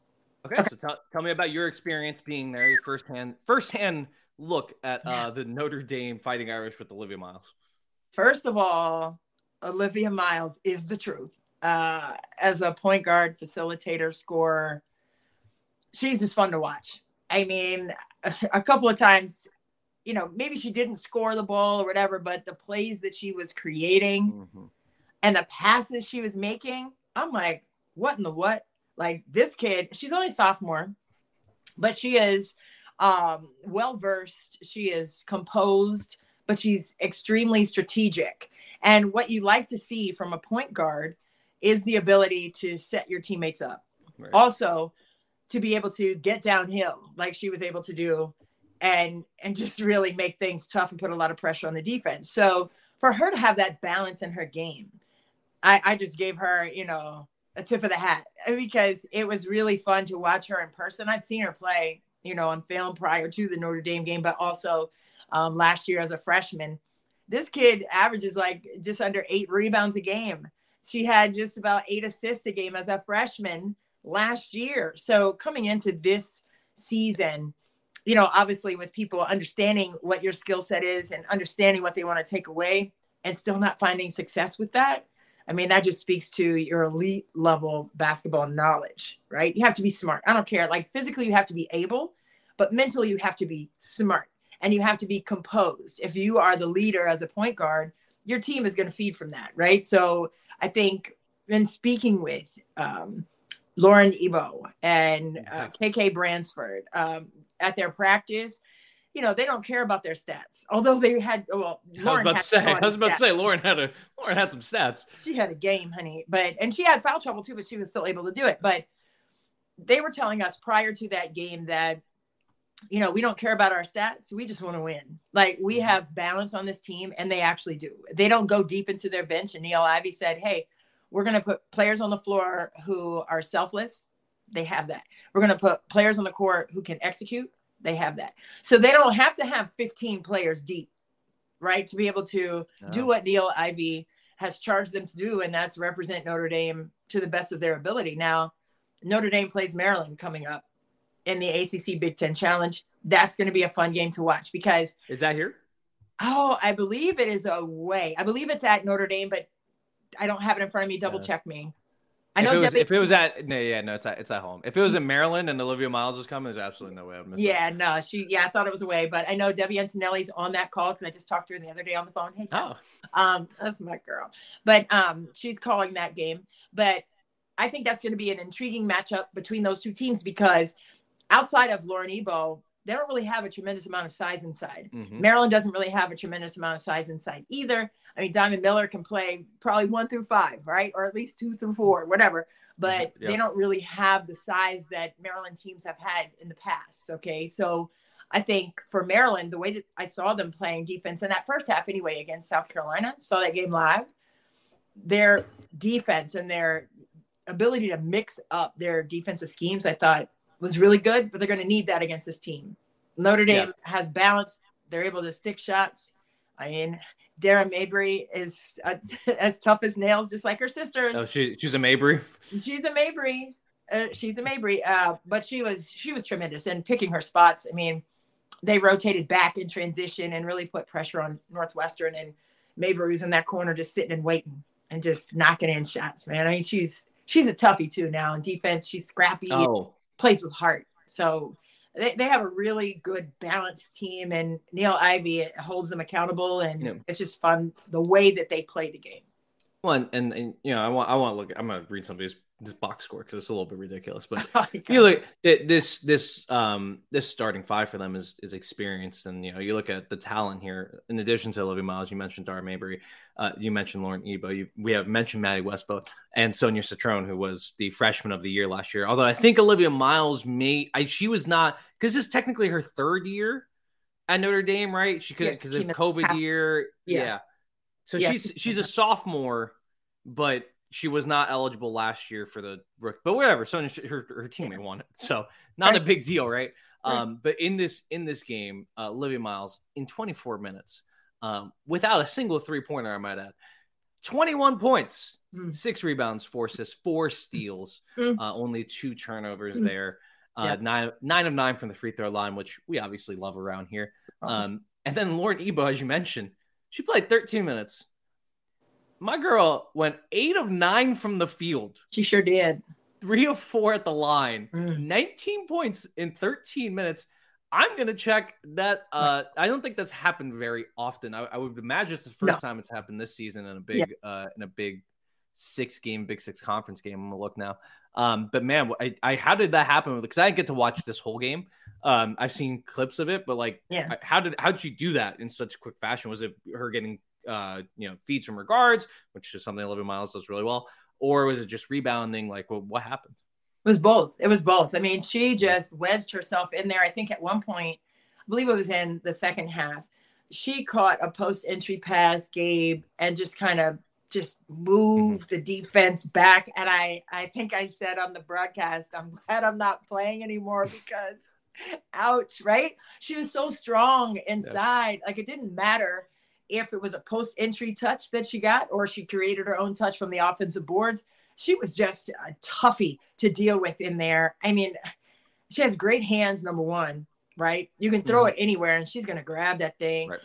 Okay, so tell, tell me about your experience being there, your firsthand firsthand look at uh, the Notre Dame Fighting Irish with Olivia Miles. First of all, Olivia Miles is the truth. Uh, as a point guard, facilitator, scorer, she's just fun to watch. I mean, a couple of times, you know, maybe she didn't score the ball or whatever, but the plays that she was creating and the passes she was making, I'm like, what in the what? Like this kid, she's only sophomore, but she is um, well versed. She is composed, but she's extremely strategic. And what you like to see from a point guard is the ability to set your teammates up. Right. Also, to be able to get downhill like she was able to do and and just really make things tough and put a lot of pressure on the defense. So for her to have that balance in her game, I, I just gave her, you know, a tip of the hat because it was really fun to watch her in person. I'd seen her play, you know, on film prior to the Notre Dame game, but also um, last year as a freshman. This kid averages like just under eight rebounds a game. She had just about eight assists a game as a freshman last year. So coming into this season, you know, obviously with people understanding what your skill set is and understanding what they want to take away and still not finding success with that. I mean, that just speaks to your elite level basketball knowledge, right? You have to be smart. I don't care. Like physically, you have to be able, but mentally, you have to be smart and you have to be composed. If you are the leader as a point guard, your team is going to feed from that, right? So I think in speaking with um, Lauren Ebo and uh, KK Bransford um, at their practice, you know, they don't care about their stats. Although they had, well, I was Lauren about to say, I was about to say, Lauren had a Lauren had some stats. She had a game, honey, but and she had foul trouble too, but she was still able to do it. But they were telling us prior to that game that you know we don't care about our stats we just want to win like we Mm-hmm. have balance on this team and they actually do they don't go deep into their bench and Niele Ivey said hey we're going to put players on the floor who are selfless they have that we're going to put players on the court who can execute they have that so they don't have to have 15 players deep right to be able to do what Niele Ivey has charged them to do and that's represent notre dame to the best of their ability now notre dame plays maryland coming up in the ACC Big Ten Challenge. That's going to be a fun game to watch because, Is that here? oh, I believe it is away. I believe it's at Notre Dame, but I don't have it in front of me. Double Yeah. check me. I if know it was, Debbie- if it was at no, yeah, no, it's at it's at home. If it was in Maryland and Olivia Miles was coming, there's absolutely no way I'd miss it. Yeah, no, she, yeah, I thought it was away, but I know Debbie Antonelli's on that call because I just talked to her the other day on the phone. Hey. Oh, um, that's my girl, but um, she's calling that game. But I think that's going to be an intriguing matchup between those two teams because outside of Lauren Ebo, they don't really have a tremendous amount of size inside. Mhm. Maryland doesn't really have a tremendous amount of size inside either. I mean, Diamond Miller can play probably one through five, right? Or at least two through four, whatever. But Yeah. they don't really have the size that Maryland teams have had in the past. Okay. So I think for Maryland, the way that I saw them playing defense in that first half anyway against South Carolina, saw that game live, their defense and their ability to mix up their defensive schemes, I thought was really good, but they're going to need that against this team. Notre Dame Yeah. has balance. They're able to stick shots. I mean, Dara Mabry is uh, as tough as nails, just like her sisters. Oh, she, she's a Mabry. She's a Mabry. Uh, she's a Mabry. Uh, but she was she was tremendous in picking her spots. I mean, they rotated back in transition and really put pressure on Northwestern and Mabry was in that corner just sitting and waiting and just knocking in shots, man. I mean, she's she's a toughie too now in defense. She's scrappy, Oh, plays with heart. So they, they have a really good balanced team and Niele Ivey holds them accountable and Yeah. it's just fun the way that they play the game. well, and, and, and you know, I want I want to look. I'm gonna read somebody's this box score because it's a little bit ridiculous, but you look th- this this um this starting five for them is is experienced and you know you look at the talent here. In addition to Olivia Miles you mentioned Dar Mabry uh, you mentioned Lauren Ebo you, we have mentioned Maddy Westbeld and Sonia Citron who was the freshman of the year last year. Although I think Olivia Miles may I she was not because this is technically her third year at Notre Dame right? She could Yes, because of she COVID half- year. Yes. yeah. So Yes. she's she's a sophomore but she was not eligible last year for the rook. But whatever, So her her teammate won it, so not a big deal, right? Um, but in this in this game, uh, Olivia Miles in 24 minutes, um, without a single three pointer, I might add, 21 points, Mm. six rebounds, four assists, four steals, Mm. uh, only two turnovers Mm. there. Uh, Yep. nine nine of nine from the free throw line, which we obviously love around here. Uh-huh. Um, and then Lauren Ebo, as you mentioned, she played 13 minutes. My girl went eight of nine from the field, She sure did. three of four at the line, Mm. 19 points in 13 minutes. I'm gonna check that. Uh, I don't think that's happened very often. I, I would imagine it's the first No. time it's happened this season in a big, uh, in a big six game, Big Six conference game. I'm gonna look now. Um, but man, I, I how did that happen? Because I didn't get to watch this whole game. Um, I've seen clips of it, but like, Yeah. How did how did she do that in such quick fashion? Was it her getting uh, you know, feeds from regards, which is something Olivia Miles does really well, or was it just rebounding? Like, well, what happened? It was both. It was both. I mean, she just wedged herself in there. I think at one point, I believe it was in the second half, she caught a post entry pass, Gabe, and just kind of just moved the defense back. And I, I think I said on the broadcast, I'm glad I'm not playing anymore because, ouch, right? She was so strong inside. Like it didn't matter if it was a post entry touch that she got or she created her own touch from the offensive boards she was just a toughie to deal with in there. I mean, she has great hands, number one, right? You can throw mm-hmm. it anywhere and she's going to grab that thing. Right.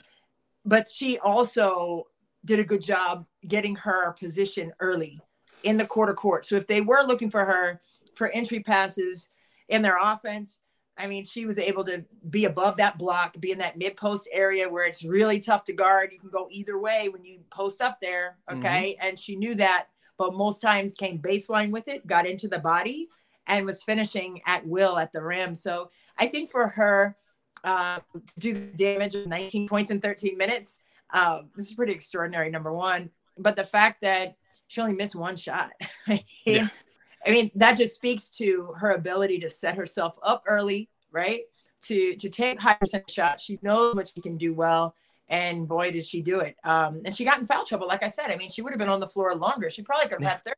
But she also did a good job getting her position early in the quarter court. So if they were looking for her for entry passes in their offense, I mean, she was able to be above that block, be in that mid post area where it's really tough to guard. You can go either way when you post up there. Okay. And she knew that but most times came baseline with it, got into the body, and was finishing at will at the rim. So I think for her uh, to do the damage of 19 points in 13 minutes, uh, this is pretty extraordinary. Number one, but the fact that she only missed one shot, I mean, Yeah. I mean that just speaks to her ability to set herself up early, right? To to take high percent shots. She knows what she can do well and boy did she do it. Um, and she got in foul trouble like i said. I mean she would have been on the floor longer. She probably could have had 30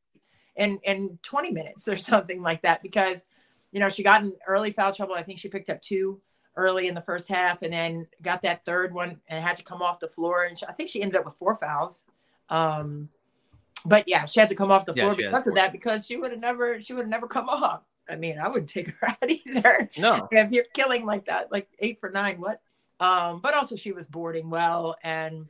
in in 20 minutes or something like that because you know she got in early foul trouble. I think she picked up two early in the first half and then got that third one and had to come off the floor. And she, i think she ended up with four fouls. Um, but yeah she had to come off the Yeah, floor because of that because she would have never she would have never come off i mean i wouldn't take her out either No, if you're killing like that, like eight for nine, what? Um, but also she was boarding well, and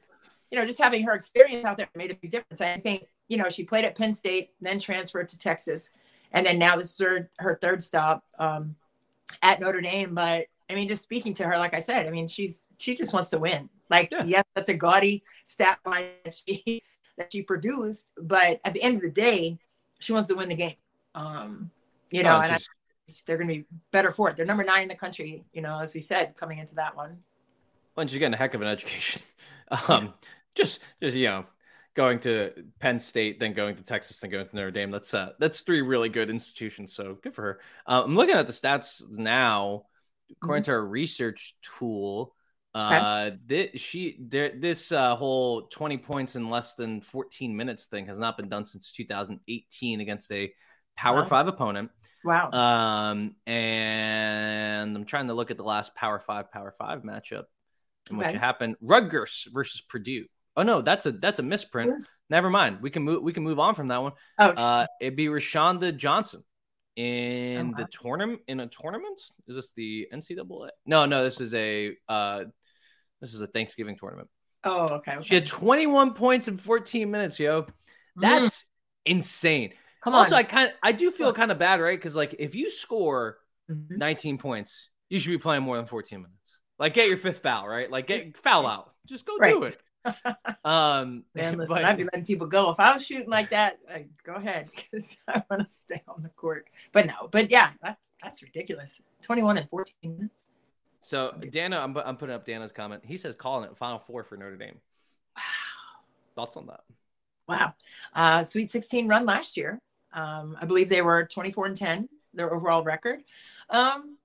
you know, just having her experience out there made a big difference. I think you know she played at Penn State, then transferred to Texas, and then now this is her, her third stop um, at Notre Dame. But I mean, just speaking to her, like I said, I mean, she's she just wants to win. Like, Yeah. yes, that's a gaudy stat line she that she produced, but at the end of the day, she wants to win the game. Um, you know, No, and I, they're going to be better for it. They're number nine in the country, you know, as we said, coming into that one. Once you get a heck of an education, um, just, just, you know, going to Penn State, then going to Texas, then going to Notre Dame. That's uh, that's three really good institutions. So good for her. Uh, I'm looking at the stats now. According mm-hmm. to our research tool, uh, this, she there this uh, whole 20 points in less than 14 minutes thing has not been done since 2018 against a Power wow. Five opponent. Wow. Um, and I'm trying to look at the last Power Five Power Five matchup in okay. which happened. Rutgers versus Purdue. Oh no, that's a that's a misprint. Never mind. We can move we can move on from that one. Oh, uh, it'd be Rashonda Johnson in uh-huh. the tournament in a tournament. Is this the NCAA? No, no. This is a uh, this is a Thanksgiving tournament. Oh, okay. okay. She had 21 points in 14 minutes, yo. That's mm. insane. Come on. Also, I kind of I do feel kind of bad, right? Because like if you score mm-hmm. 19 points, you should be playing more than 14 minutes. Like get your fifth foul, right? Like get foul out. Just go right. do it. Um, Man, listen, but, I'd be letting people go if I was shooting like that. Go ahead, because I want to stay on the court. But no, but yeah, that's that's ridiculous. Twenty-one and fourteen minutes. So Dana, I'm, I'm putting up Dana's comment. He says calling it Final Four for Notre Dame. Wow. Thoughts on that? Wow. Uh, Sweet 16 run last year. Um, I believe they were 24 and 10, their overall record. Um,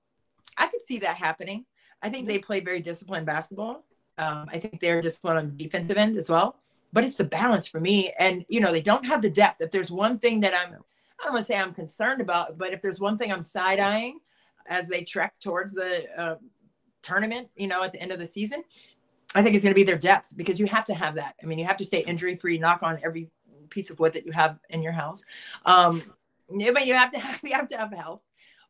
I could see that happening. I think they play very disciplined basketball. Um, I think they're disciplined on the defensive end as well. But it's the balance for me. And, you know, they don't have the depth. If there's one thing that I'm, I don't want to say I'm concerned about, but if there's one thing I'm side eyeing as they trek towards the uh, tournament, you know, at the end of the season, I think it's going to be their depth because you have to have that. I mean, you have to stay injury free, knock on every piece of wood that you have in your house. Um, but you have to have, you have to have health.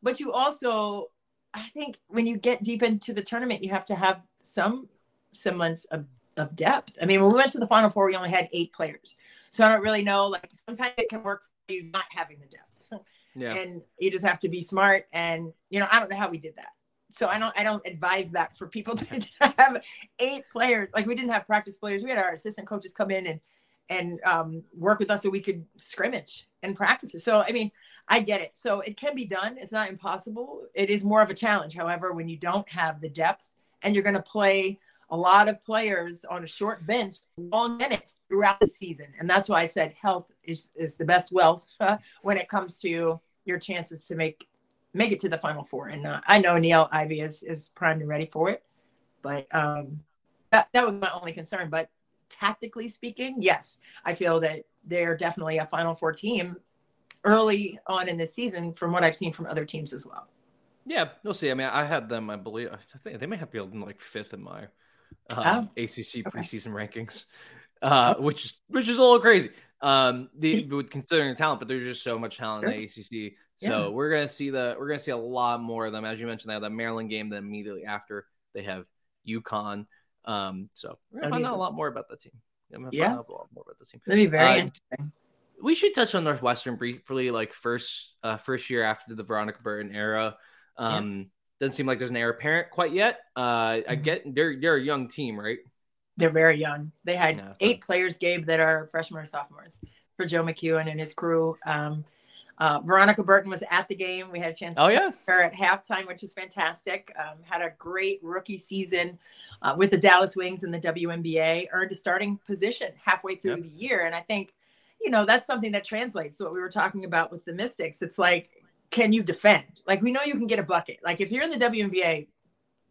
But you also, I think, when you get deep into the tournament, you have to have some semblance of, of depth. I mean, when we went to the final four, we only had eight players. So I don't really know. Like sometimes it can work for you not having the depth. Yeah. And you just have to be smart. And you know, I don't know how we did that. So I don't I don't advise that for people to have eight players. Like we didn't have practice players. We had our assistant coaches come in and and um, work with us so we could scrimmage and practice it. So I mean, I get it. So it can be done. It's not impossible. It is more of a challenge. However, when you don't have the depth and you're going to play a lot of players on a short bench long minutes throughout the season. And that's why I said health is, is the best wealth when it comes to your chances to make make it to the final four. And uh, I know Niele Ivey is, is primed and ready for it, but um, that, that was my only concern. But tactically speaking, yes, I feel that they're definitely a final four team early on in the season from what I've seen from other teams as well. Yeah, we'll see. I mean, I had them, I believe, I think they may have been like fifth in my um, oh. ACC preseason rankings, uh, oh. which is which is a little crazy. Um, the would considering the talent, but there's just so much talent sure. in the ACC. So yeah. we're gonna see the we're gonna see a lot more of them. As you mentioned, they have that Maryland game. Then immediately after, they have UConn. Um, so we're gonna find out a lot more about the team. yeah, find out a lot more about the team. That'd be very uh, interesting. We should touch on Northwestern briefly, like first uh, first year after the Veronica Burton era. Um, yeah. Doesn't seem like there's an heir apparent quite yet. Uh, mm-hmm. I get they're they're a young team, right? They're very young. They had yeah, eight players, Gabe, that are freshmen or sophomores for Joe McKeown and his crew. Um, uh, Veronica Burton was at the game. We had a chance to oh, yeah. her at halftime, which is fantastic. Um, had a great rookie season uh, with the Dallas Wings in the WNBA. Earned a starting position halfway through yep. the year, and I think, you know, that's something that translates. What we were talking about with the Mystics, it's like can you defend? Like we know you can get a bucket. Like if you're in the WNBA,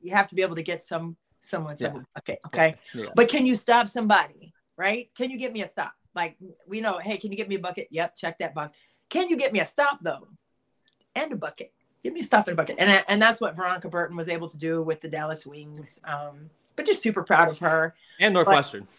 you have to be able to get some someone yeah. some bucket. Okay. Yeah. But can you stop somebody? Right? Can you get me a stop? Like we know, hey, can you get me a bucket? Yep, check that box. Can you get me a stop though? And a bucket. Give me a stop and a bucket. And and that's what Veronica Burton was able to do with the Dallas Wings. Um, but just super proud of her. And Northwestern.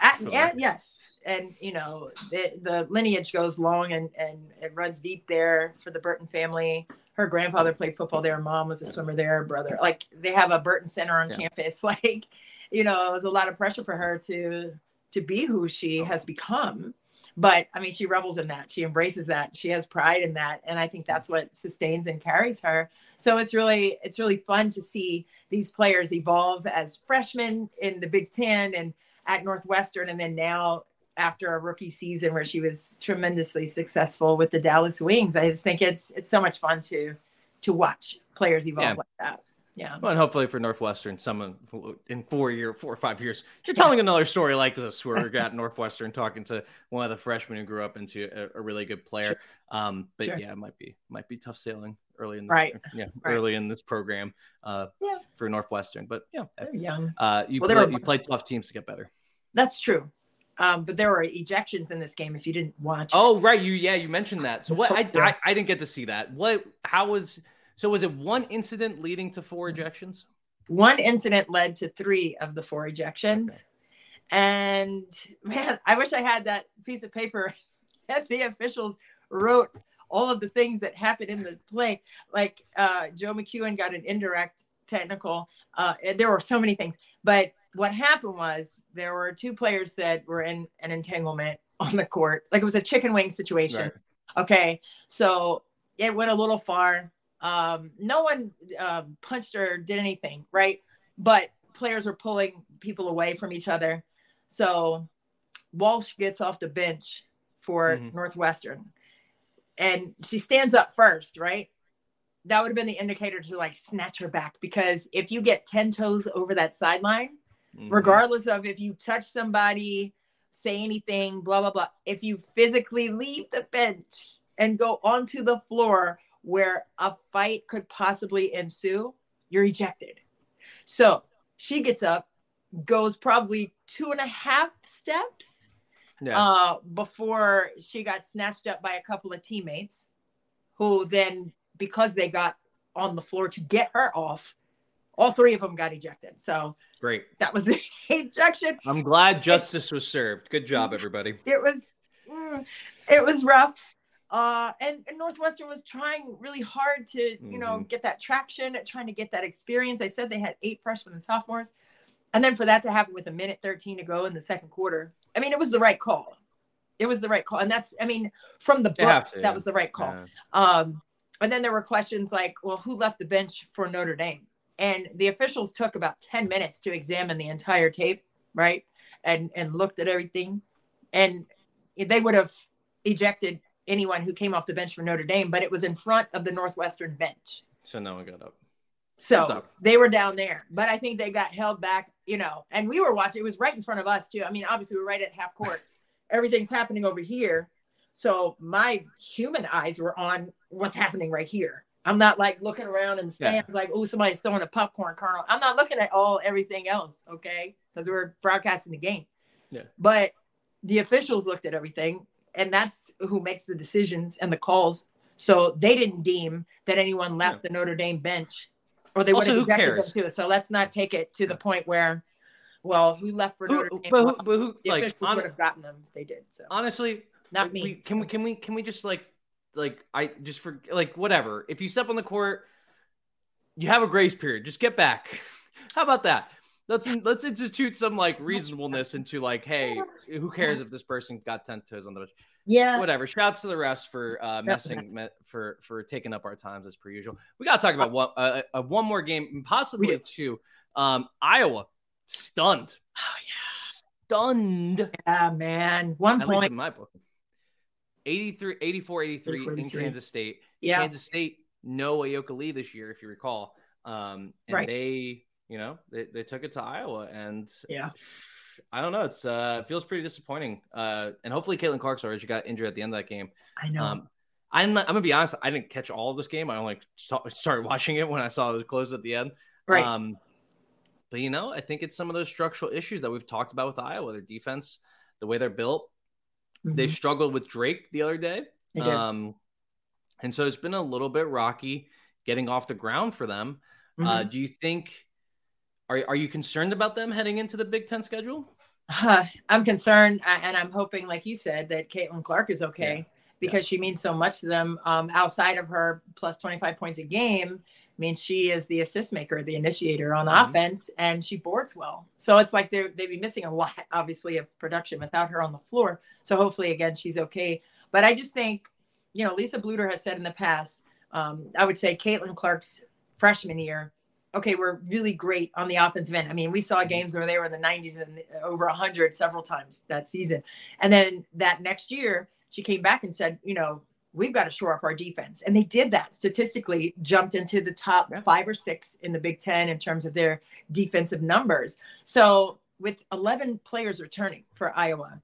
At, at, yes, and you know the, the lineage goes long and and it runs deep there for the Burton family. Her grandfather played football there. Mom was a swimmer there. Brother, like they have a Burton Center on yeah. campus. Like, you know, it was a lot of pressure for her to to be who she has become. But I mean, she revels in that. She embraces that. She has pride in that, and I think that's what sustains and carries her. So it's really it's really fun to see these players evolve as freshmen in the Big Ten and at Northwestern, and then now after a rookie season where she was tremendously successful with the Dallas Wings. I just think it's it's so much fun to to watch players evolve Yeah. like that. Yeah. Well, and hopefully for Northwestern, someone in four year, four or five years, you're telling another story like this, where we're at Northwestern talking to one of the freshmen who grew up into a, a really good player. Um, but Sure. yeah, it might be might be tough sailing early in the, Right. yeah Right. early in this program uh, Yeah. for Northwestern. But yeah, They're young. uh, you Well, play, were- you play tough teams to get better. That's true. Um, but there were ejections in this game if you didn't watch. Oh right, you yeah you mentioned that. So what I, I I didn't get to see that. What how was so was it one incident leading to four Mm-hmm. ejections? one incident led to three of the four ejections. Okay. And man, I wish I had that piece of paper that the officials wrote all of the things that happened in the play. Like uh, Joe McKeown got an indirect technical. Uh, there were so many things. But what happened was there were two players that were in an entanglement on the court. Like it was a chicken wing situation. Right. Okay. So it went a little far. Um, no one um, punched or did anything, right? But players were pulling people away from each other. So Walsh gets off the bench for Mhm. Northwestern and she stands up first, right? That would have been the indicator to like snatch her back because if you get 10 toes over that sideline, Mhm. regardless of if you touch somebody, say anything, blah, blah, blah. If you physically leave the bench and go onto the floor where a fight could possibly ensue, you're ejected. So she gets up, goes probably two and a half steps Yeah. uh, before she got snatched up by a couple of teammates who then, because they got on the floor to get her off, all three of them got ejected. So Great. that was the ejection. I'm glad justice was served. Good job, everybody. It was, mm, it was rough. Uh, and, and Northwestern was trying really hard to, you know, Mhm. get that traction, trying to get that experience. I said they had eight freshmen and sophomores. And then for that to happen with a minute 13 to go in the second quarter, I mean, it was the right call. It was the right call. And that's, I mean, from the book, to, that was the right call. Yeah. Um, and then there were questions like, well, who left the bench for Notre Dame? And the officials took about 10 minutes to examine the entire tape, right? And and looked at everything. And they would have ejected anyone who came off the bench for Notre Dame, but it was in front of the Northwestern bench. So no one got up. So they were down there, but I think they got held back, you know, and we were watching, it was right in front of us too. I mean, obviously we're right at half court. Everything's happening over here. So my human eyes were on what's happening right here. I'm not like looking around in the Yeah. stands like, oh, somebody's throwing a popcorn kernel. I'm not looking at all everything else, okay? Because we're broadcasting the game. Yeah. But the officials looked at everything, and that's who makes the decisions and the calls. So they didn't deem that anyone left the Notre Dame bench, or they would have who ejected cares? them too. So let's not take it to the point where, well, who left for Who, Notre but, who, but who, the like, hon- would have gotten them if they did. So honestly, not me. we- can we, can we, can we just like, like, I just for like whatever. If you step on the court, you have a grace period. Just get back. How about that? Let's let's institute some like reasonableness into like, hey, who cares if this person got ten toes on the bench? Yeah. Whatever. Shouts to the refs for uh, messing me, for for taking up our times as per usual. We got to talk about one uh, uh, one more game, possibly two. Um, Iowa stunned, Oh yeah. stunned. Yeah, man. One At point. in my book. 83, 84, 83 in Kansas State. Yeah. Kansas State, no Ayoka Lee this year, if you recall. Um, and Right. they, you know, they, they took it to Iowa. And Yeah. I don't know. It's uh, it feels pretty disappointing. Uh, and hopefully Caitlin Clarkson she got injured at the end of that game. I know. Um, I'm, I'm gonna be honest. I didn't catch all of this game. I only started watching it when I saw it was closed at the end. right. Um, but you know, I think it's some of those structural issues that we've talked about with Iowa. Their defense, the way they're built. They Mhm. struggled with Drake the other day. Um, and so it's been a little bit rocky getting off the ground for them. Uh, Mhm. do you think? Are are you concerned about them heading into the Big Ten schedule? Huh, I'm concerned, uh, and I'm hoping, like you said, that Caitlin Clark is okay because she means so much to them. Um, outside of her plus 25 points a game, means she is the assist maker, the initiator on Mhm. offense, and she boards well. So it's like they'd be missing a lot, obviously, of production without her on the floor. So hopefully, again, she's okay. But I just think, you know, Lisa Bluder has said in the past, um, I would say Caitlin Clark's freshman year okay, we're really great on the offensive end. I mean, we saw mm-hmm. games where they were in the 90s and over 100 several times that season. And then that next year, she came back and said, you know, we've got to shore up our defense. And they did that statistically, jumped into the top five or six in the Big Ten in terms of their defensive numbers. So with 11 players returning for Iowa,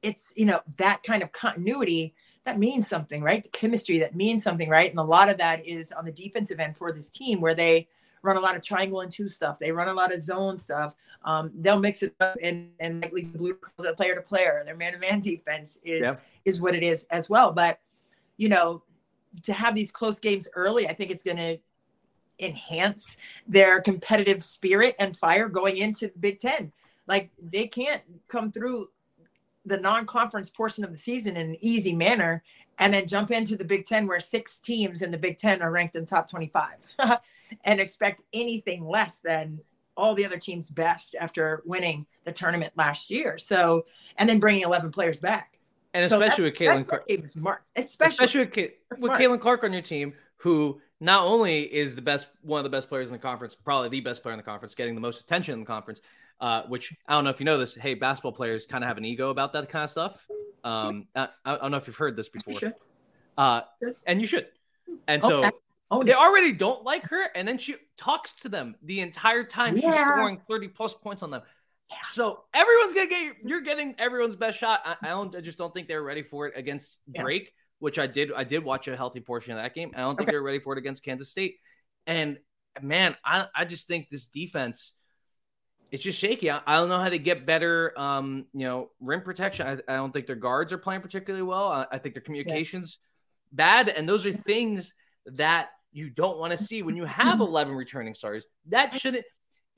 it's, you know, that kind of continuity that means something, right? The chemistry that means something, right? And a lot of that is on the defensive end for this team where they run a lot of triangle and two stuff. They run a lot of zone stuff. Um, they'll mix it up and and like Lisa Blue calls it player to player. Their man to man defense is yeah. is what it is as well. But you know, to have these close games early, I think it's going to enhance their competitive spirit and fire going into the Big Ten. Like they can't come through the non-conference portion of the season in an easy manner and then jump into the Big Ten where six teams in the Big Ten are ranked in top 25 and expect anything less than all the other teams best after winning the tournament last year. So, and then bringing 11 players back and especially with Caitlin Clark, smart. Especially, especially with, with Caitlin Clark on your team, who not only is the best, one of the best players in the conference, probably the best player in the conference, getting the most attention in the conference. Uh, which I don't know if you know this. Hey, basketball players kind of have an ego about that kind of stuff. Um, I, I, don't know if you've heard this before. Uh, and you should. And so okay. oh, they already don't like her, and then she talks to them the entire time. Yeah. She's scoring thirty plus points on them. So everyone's gonna get you're getting everyone's best shot. I, I, don't I just don't think they're ready for it against Drake, yeah. which I did I did watch a healthy portion of that game. I don't think okay. they're ready for it against Kansas State. And man, I I just think this defense it's just shaky. I, I don't know how they get better um, you know, rim protection. I, I, don't think their guards are playing particularly well. I, I think their communications yeah. bad. And those are things that you don't want to see when you have 11 returning stars. That shouldn't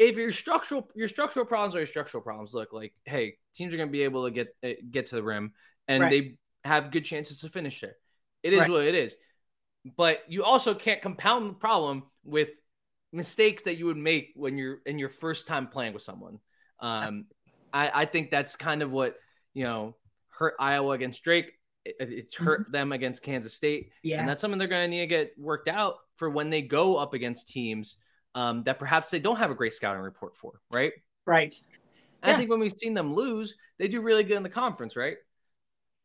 if your structural your structural problems are your structural problems, look like hey, teams are going to be able to get eh, get to the rim and right. they have good chances to finish there. It is right. what it is. But you also can't compound the problem with mistakes that you would make when you're in your first time playing with someone. Um, I, I think that's kind of what you know hurt Iowa against Drake. It, it's hurt mm-hmm. them against Kansas State, yeah. and that's something they're going to need to get worked out for when they go up against teams um, that perhaps they don't have a great scouting report for, right? Right. Yeah. I think when we've seen them lose, they do really good in the conference, right?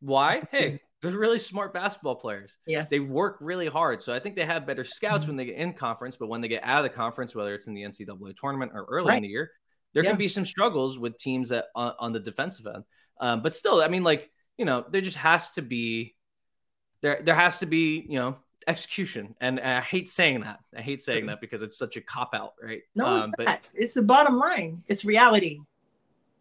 Why? Hey, they're really smart basketball players. Yes. They work really hard. So I think they have better scouts mm-hmm. when they get in conference, but when they get out of the conference, whether it's in the NCAA tournament or early right. in the year, there yeah. can be some struggles with teams that on, on the defensive end. Um, but still, I mean, like, you know, there just has to be there there has to be, you know, execution. And, I hate saying that. I hate saying that because it's such a cop out, right? No, it's um, but it's the bottom line. It's reality.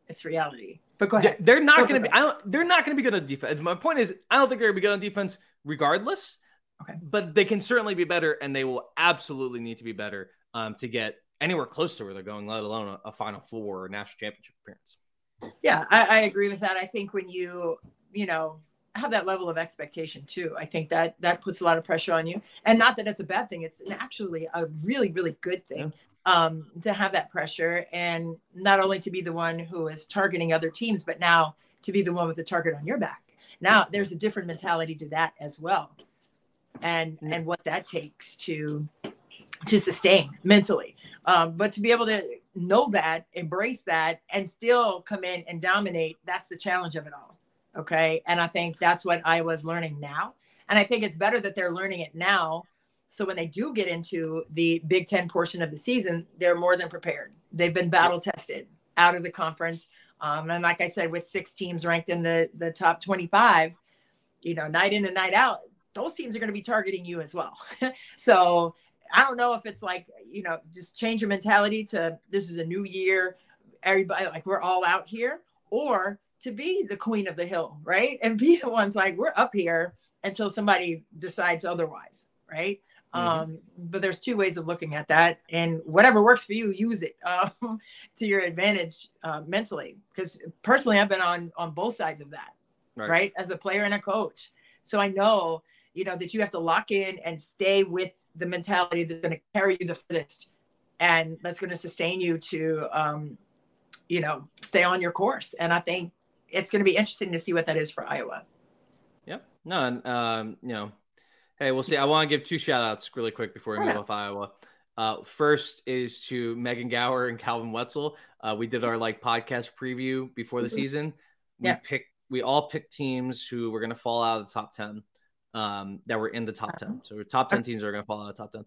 It's reality. But go ahead. They're not going to be. I don't. They're not going to be good on defense. My point is, I don't think they're going to be good on defense regardless. Okay. But they can certainly be better, and they will absolutely need to be better um, to get anywhere close to where they're going, let alone a, a Final Four or national championship appearance. Yeah, I, I agree with that. I think when you, you know, have that level of expectation too. I think that that puts a lot of pressure on you, and not that it's a bad thing. It's actually a really, really good thing um, to have that pressure, and not only to be the one who is targeting other teams, but now to be the one with the target on your back. Now there's a different mentality to that as well, and and what that takes to to sustain mentally. Um, but to be able to know that, embrace that, and still come in and dominate, that's the challenge of it all. Okay. And I think that's what I was learning now. And I think it's better that they're learning it now. So when they do get into the Big Ten portion of the season, they're more than prepared. They've been battle tested out of the conference. Um, and like I said, with six teams ranked in the, the top 25, you know, night in and night out, those teams are going to be targeting you as well. so I don't know if it's like, you know, just change your mentality to this is a new year. Everybody, like, we're all out here. Or to be the queen of the hill, right? And be the ones like we're up here until somebody decides otherwise, right? Mm-hmm. Um, but there's two ways of looking at that, and whatever works for you, use it um, to your advantage uh, mentally. Because personally, I've been on on both sides of that, right. right? As a player and a coach, so I know you know that you have to lock in and stay with the mentality that's going to carry you the furthest, and that's going to sustain you to um, you know stay on your course. And I think it's going to be interesting to see what that is for Iowa. Yep. No, and um, you know, hey, we'll see. I want to give two shout outs really quick before we move off Iowa. Uh, first is to Megan Gauer and Calvin Wetzel. Uh, we did our like podcast preview before the mm-hmm. season. We yeah. picked, we all picked teams who were going to fall out of the top 10. um, that were in the top 10. So top 10 teams are going to fall out of top 10.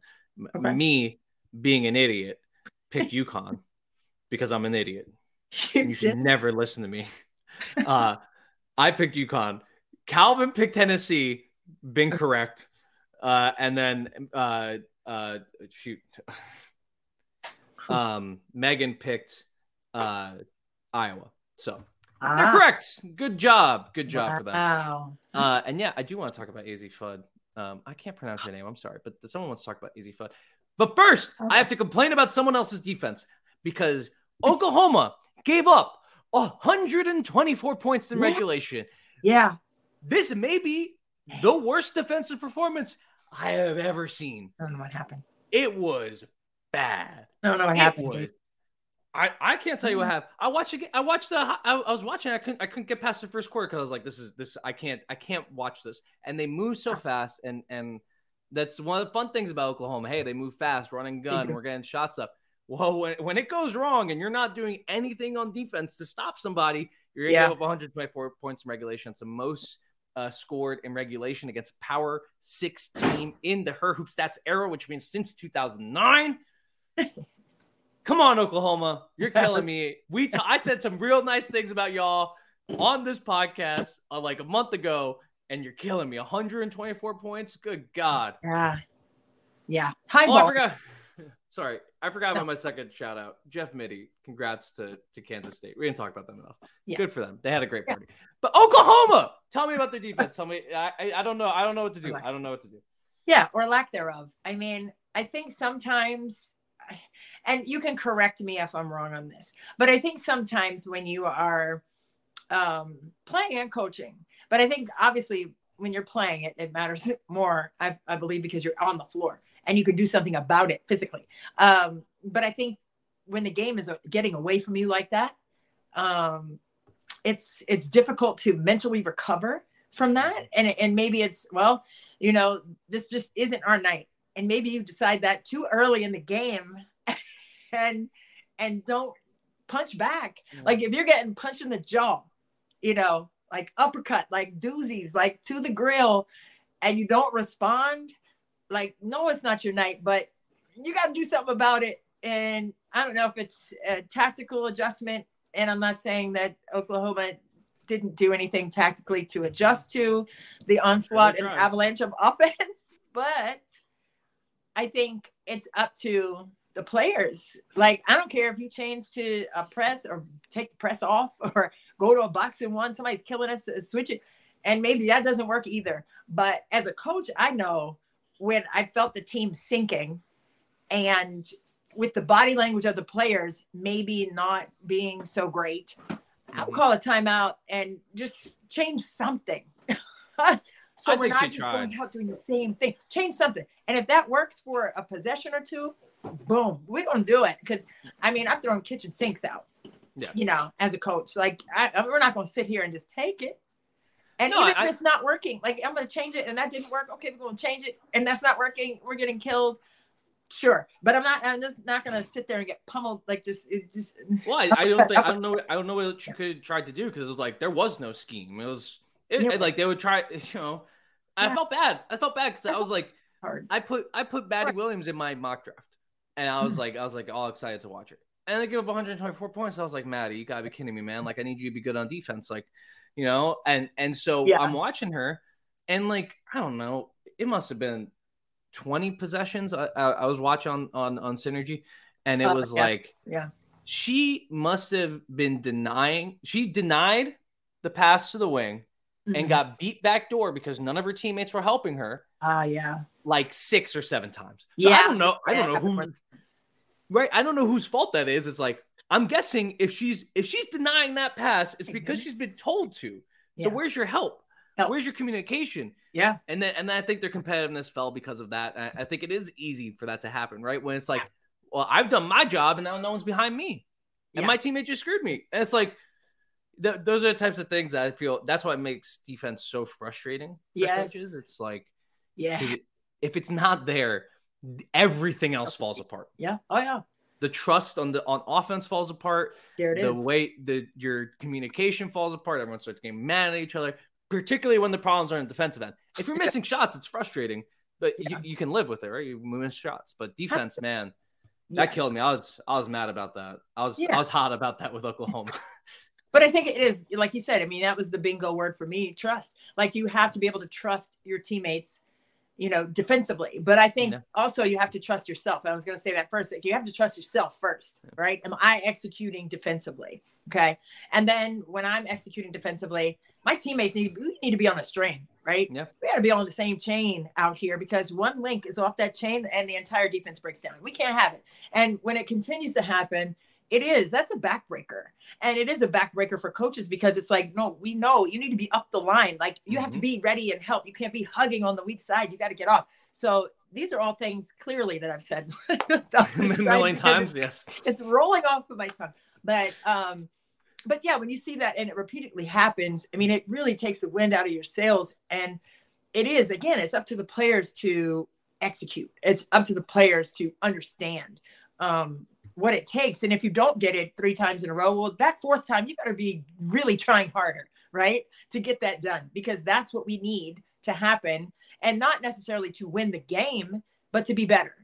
Okay. Me being an idiot picked UConn because I'm an idiot. And you should never listen to me. Uh, I picked UConn. Calvin picked Tennessee. Been correct. Uh, and then uh, uh, shoot. um, Megan picked uh, Iowa. So they're Ah, correct. Good job. Good job for them. Wow. Uh, and yeah, I do want to talk about Azzi Fudd. Um, I can't pronounce your name. I'm sorry, but someone wants to talk about Azzi Fudd. But first, I have to complain about someone else's defense because Oklahoma gave up 124 points in Yeah. regulation. Yeah. This may be the worst defensive performance I have ever seen. I don't know what happened. It was bad. I don't know what It happened. was- I, I can't tell you what Mm-hmm. happened. I watched. I watched the. I, I was watching. I couldn't. I couldn't get past the first quarter because I was like, "This is this. I can't. I can't watch this." And they move so fast, and and that's one of the fun things about Oklahoma. Hey, they move fast, running gun. We're getting shots up. Well, when, when it goes wrong and you're not doing anything on defense to stop somebody, you're gonna Yeah. give up 124 points in regulation. It's the most uh, scored in regulation against Power Six team in the Her Hoop Stats era, which means since 2009. Come on, Oklahoma, you're killing me. We t- I said some real nice things about y'all on this podcast uh, like a month ago, and you're killing me. 124 points. Good God. Yeah. Yeah. High Oh, I forgot. Sorry, I forgot about my second shout out. Jeff Mittie, congrats to, to Kansas State. We didn't talk about them enough. Yeah. Good for them. They had a great Yeah. party. But Oklahoma, tell me about their defense. Tell me. I, I I don't know. I don't know what to do. I don't know what to do. Yeah, or lack thereof. I mean, I think sometimes, and you can correct me if I'm wrong on this, but I think sometimes when you are um, playing and coaching, but I think obviously when you're playing it, it matters more, I, I believe, because you're on the floor and you can do something about it physically. Um, but I think when the game is uh, getting away from you like that, um, it's it's difficult to mentally recover from that, and and maybe it's well, you know, this just isn't our night, and maybe you decide that too early in the game, and and don't punch back. Like if you're getting punched in the jaw, you know, like uppercut, like doozies, like to the grill, and you don't respond, like no, it's not your night, but you got to do something about it. And I don't know if it's a tactical adjustment. And I'm not saying that Oklahoma didn't do anything tactically to adjust to the onslaught and avalanche of offense, but I think it's up to the players. Like, I don't care if you change to a press or take the press off or go to a boxing one, somebody's killing us, uh, switch it. And maybe that doesn't work either. But as a coach, I know when I felt the team sinking and with the body language of the players maybe not being so great, I'll Mhm. call a timeout and just change something. so I we're not just tried. going out doing the same thing. Change something. And if that works for a possession or two, boom, we're gonna do it. Because I mean, I've thrown kitchen sinks out. Yeah. You know, as a coach, like I, we're not gonna sit here and just take it. And No, even I- if it's not working, like I'm gonna change it, and that didn't work. Okay, we're gonna change it, and that's not working. We're getting killed. Sure, but I'm not. I'm just not gonna sit there and get pummeled. Like just, it just. Well, I, I don't think I don't know. I don't know what you could try to do because it was like there was no scheme. It was it, Yeah. like they would try. You know, I Yeah. felt bad. I felt bad because I was like, Hard. I put I put Madi Williams in my mock draft, and I was like, I was like all excited to watch it. And they give up 124 points. I was like, Maddie, you gotta be kidding me, man! Like I need you to be good on defense, like you know. And and so Yeah. I'm watching her, and like I don't know, it must have been 20 possessions. I, I, I was watching on on on Synergy, and it Uh, was yeah. like Yeah. she must have been denying she denied the pass to the wing and Mhm. got beat back door because none of her teammates were helping her Ah, yeah. Like six or seven times. So I don't know. I don't know who right. I don't know whose fault that is. It's like I'm guessing if she's if she's denying that pass, it's because Mhm. she's been told to. Yeah. So where's your help? Help. Where's your communication? Yeah. And then and then I think their competitiveness fell because of that. I, I think it is easy for that to happen, right? When it's like, well, I've done my job and now no one's behind me. And Yeah. my teammate just screwed me. And it's like th- those are the types of things that I feel that's why it makes defense so frustrating. Yes. It's like Yeah. If it's not there, everything else falls apart. Yeah. Oh, yeah. The trust on the on offense falls apart. There it the is. way the your communication falls apart. Everyone starts getting mad at each other. particularly when the problems are in the defensive end. If you're missing shots, it's frustrating, but Yeah. you, you can live with it, right? You miss shots, but defense, man, that Yeah. killed me. I was I was mad about that. I was Yeah. I was hot about that with Oklahoma. But I think it is, like you said, I mean, that was the bingo word for me trust. Like you have to be able to trust your teammates, you know, defensively. But I think Yeah. also you have to trust yourself. I was going to say that first. Like you have to trust yourself first, right? Am I executing defensively? Okay. And then when I'm executing defensively, my teammates need, we need to be on a string, right? Yeah. We got to be on the same chain out here because one link is off that chain and the entire defense breaks down. We can't have it. And when it continues to happen, it is. That's a backbreaker. And it is a backbreaker for coaches because it's like no we know you need to be up the line. Like you have to Mhm. be ready and help. You can't be hugging on the weak side. You got to get off so these are all things clearly that i've said. A million times, yes. it's rolling off of my tongue. But um but yeah when you see that and it repeatedly happens i mean it really takes the wind out of your sails. And it is again it's up to the players to execute. It's up to the players to understand um what it takes. And if you don't get it three times in a row well that fourth time you better be really trying harder right to get that done because that's what we need to happen. And not necessarily to win the game but to be better.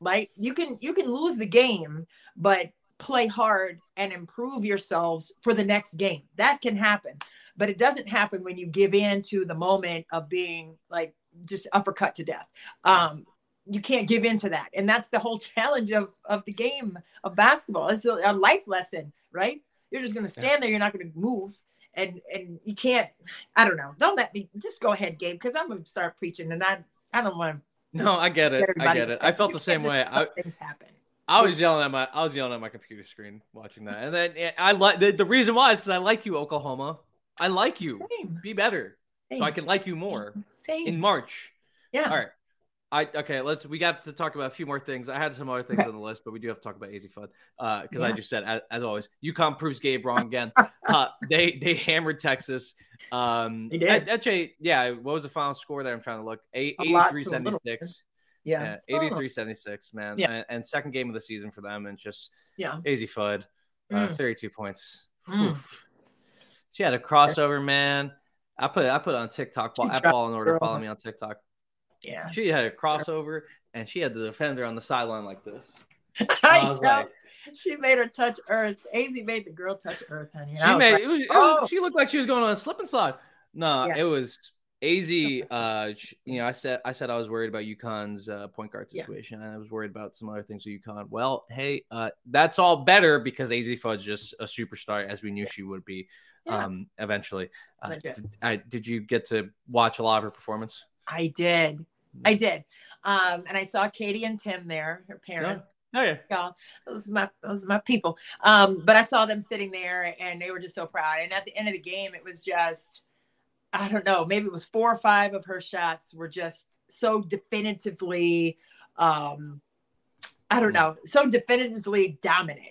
Right you can you can lose the game but play hard and improve yourselves for the next game. That can happen but it doesn't happen when you give in to the moment of being like just uppercut to death. Um you can't give in to that and that's the whole challenge of of the game of basketball it's a, a life lesson right you're just going to stand there you're not going to move and and you can't i don't know don't let me just go ahead gabe because i'm going to start preaching and i i don't want to No, I get it. I get it. I felt the same way. I, things happen I was yelling at my I was yelling at my computer screen watching that, and then yeah, I like the, the reason why is because I like you, Oklahoma. I like you. same, Be better, so I can like you more same. in March. yeah All right. I okay. Let's. We got to talk about a few more things. I had some other things on the list, but we do have to talk about Azzi Fudd because I Yeah. just said, as, as always, UConn proves Gabe wrong again. uh, they they hammered Texas. Um, They did. Actually, yeah. What was the final score there? I'm trying to look. Eight, A lot to a 83 76. yeah Yeah, 83 76, man. Yeah. And, and second game of the season for them, and just yeah Azzi Fudd, uh, Mm. 32 points. Mm. She had a crossover, man. I put I put it on TikTok. She At ball in order. Follow me on TikTok. Yeah She had a crossover, and she had the defender on the sideline like this. I was know. like- she made her touch earth. Az made the girl touch earth, honey. She made like, it was, it oh. was- she looked like she was going on a slip and slide. No, Yeah. it was Az. Uh, you know, I said I said I was worried about UConn's uh, point guard Yeah. situation, and I was worried about some other things with UConn. Well, hey, uh, that's all better because Az Fudd's just a superstar, as we knew she would be. Yeah. Um, eventually, uh, did, I, did you get to watch a lot of her performance? I did. I did. Um, and I saw Katie and Tim there, her parents. Oh yeah, y'all. Those are my those my people. Um, but I saw them sitting there and they were just so proud. And at the end of the game, it was just, I don't know, maybe it was four or five of her shots were just so definitively um I don't know, so definitively dominant.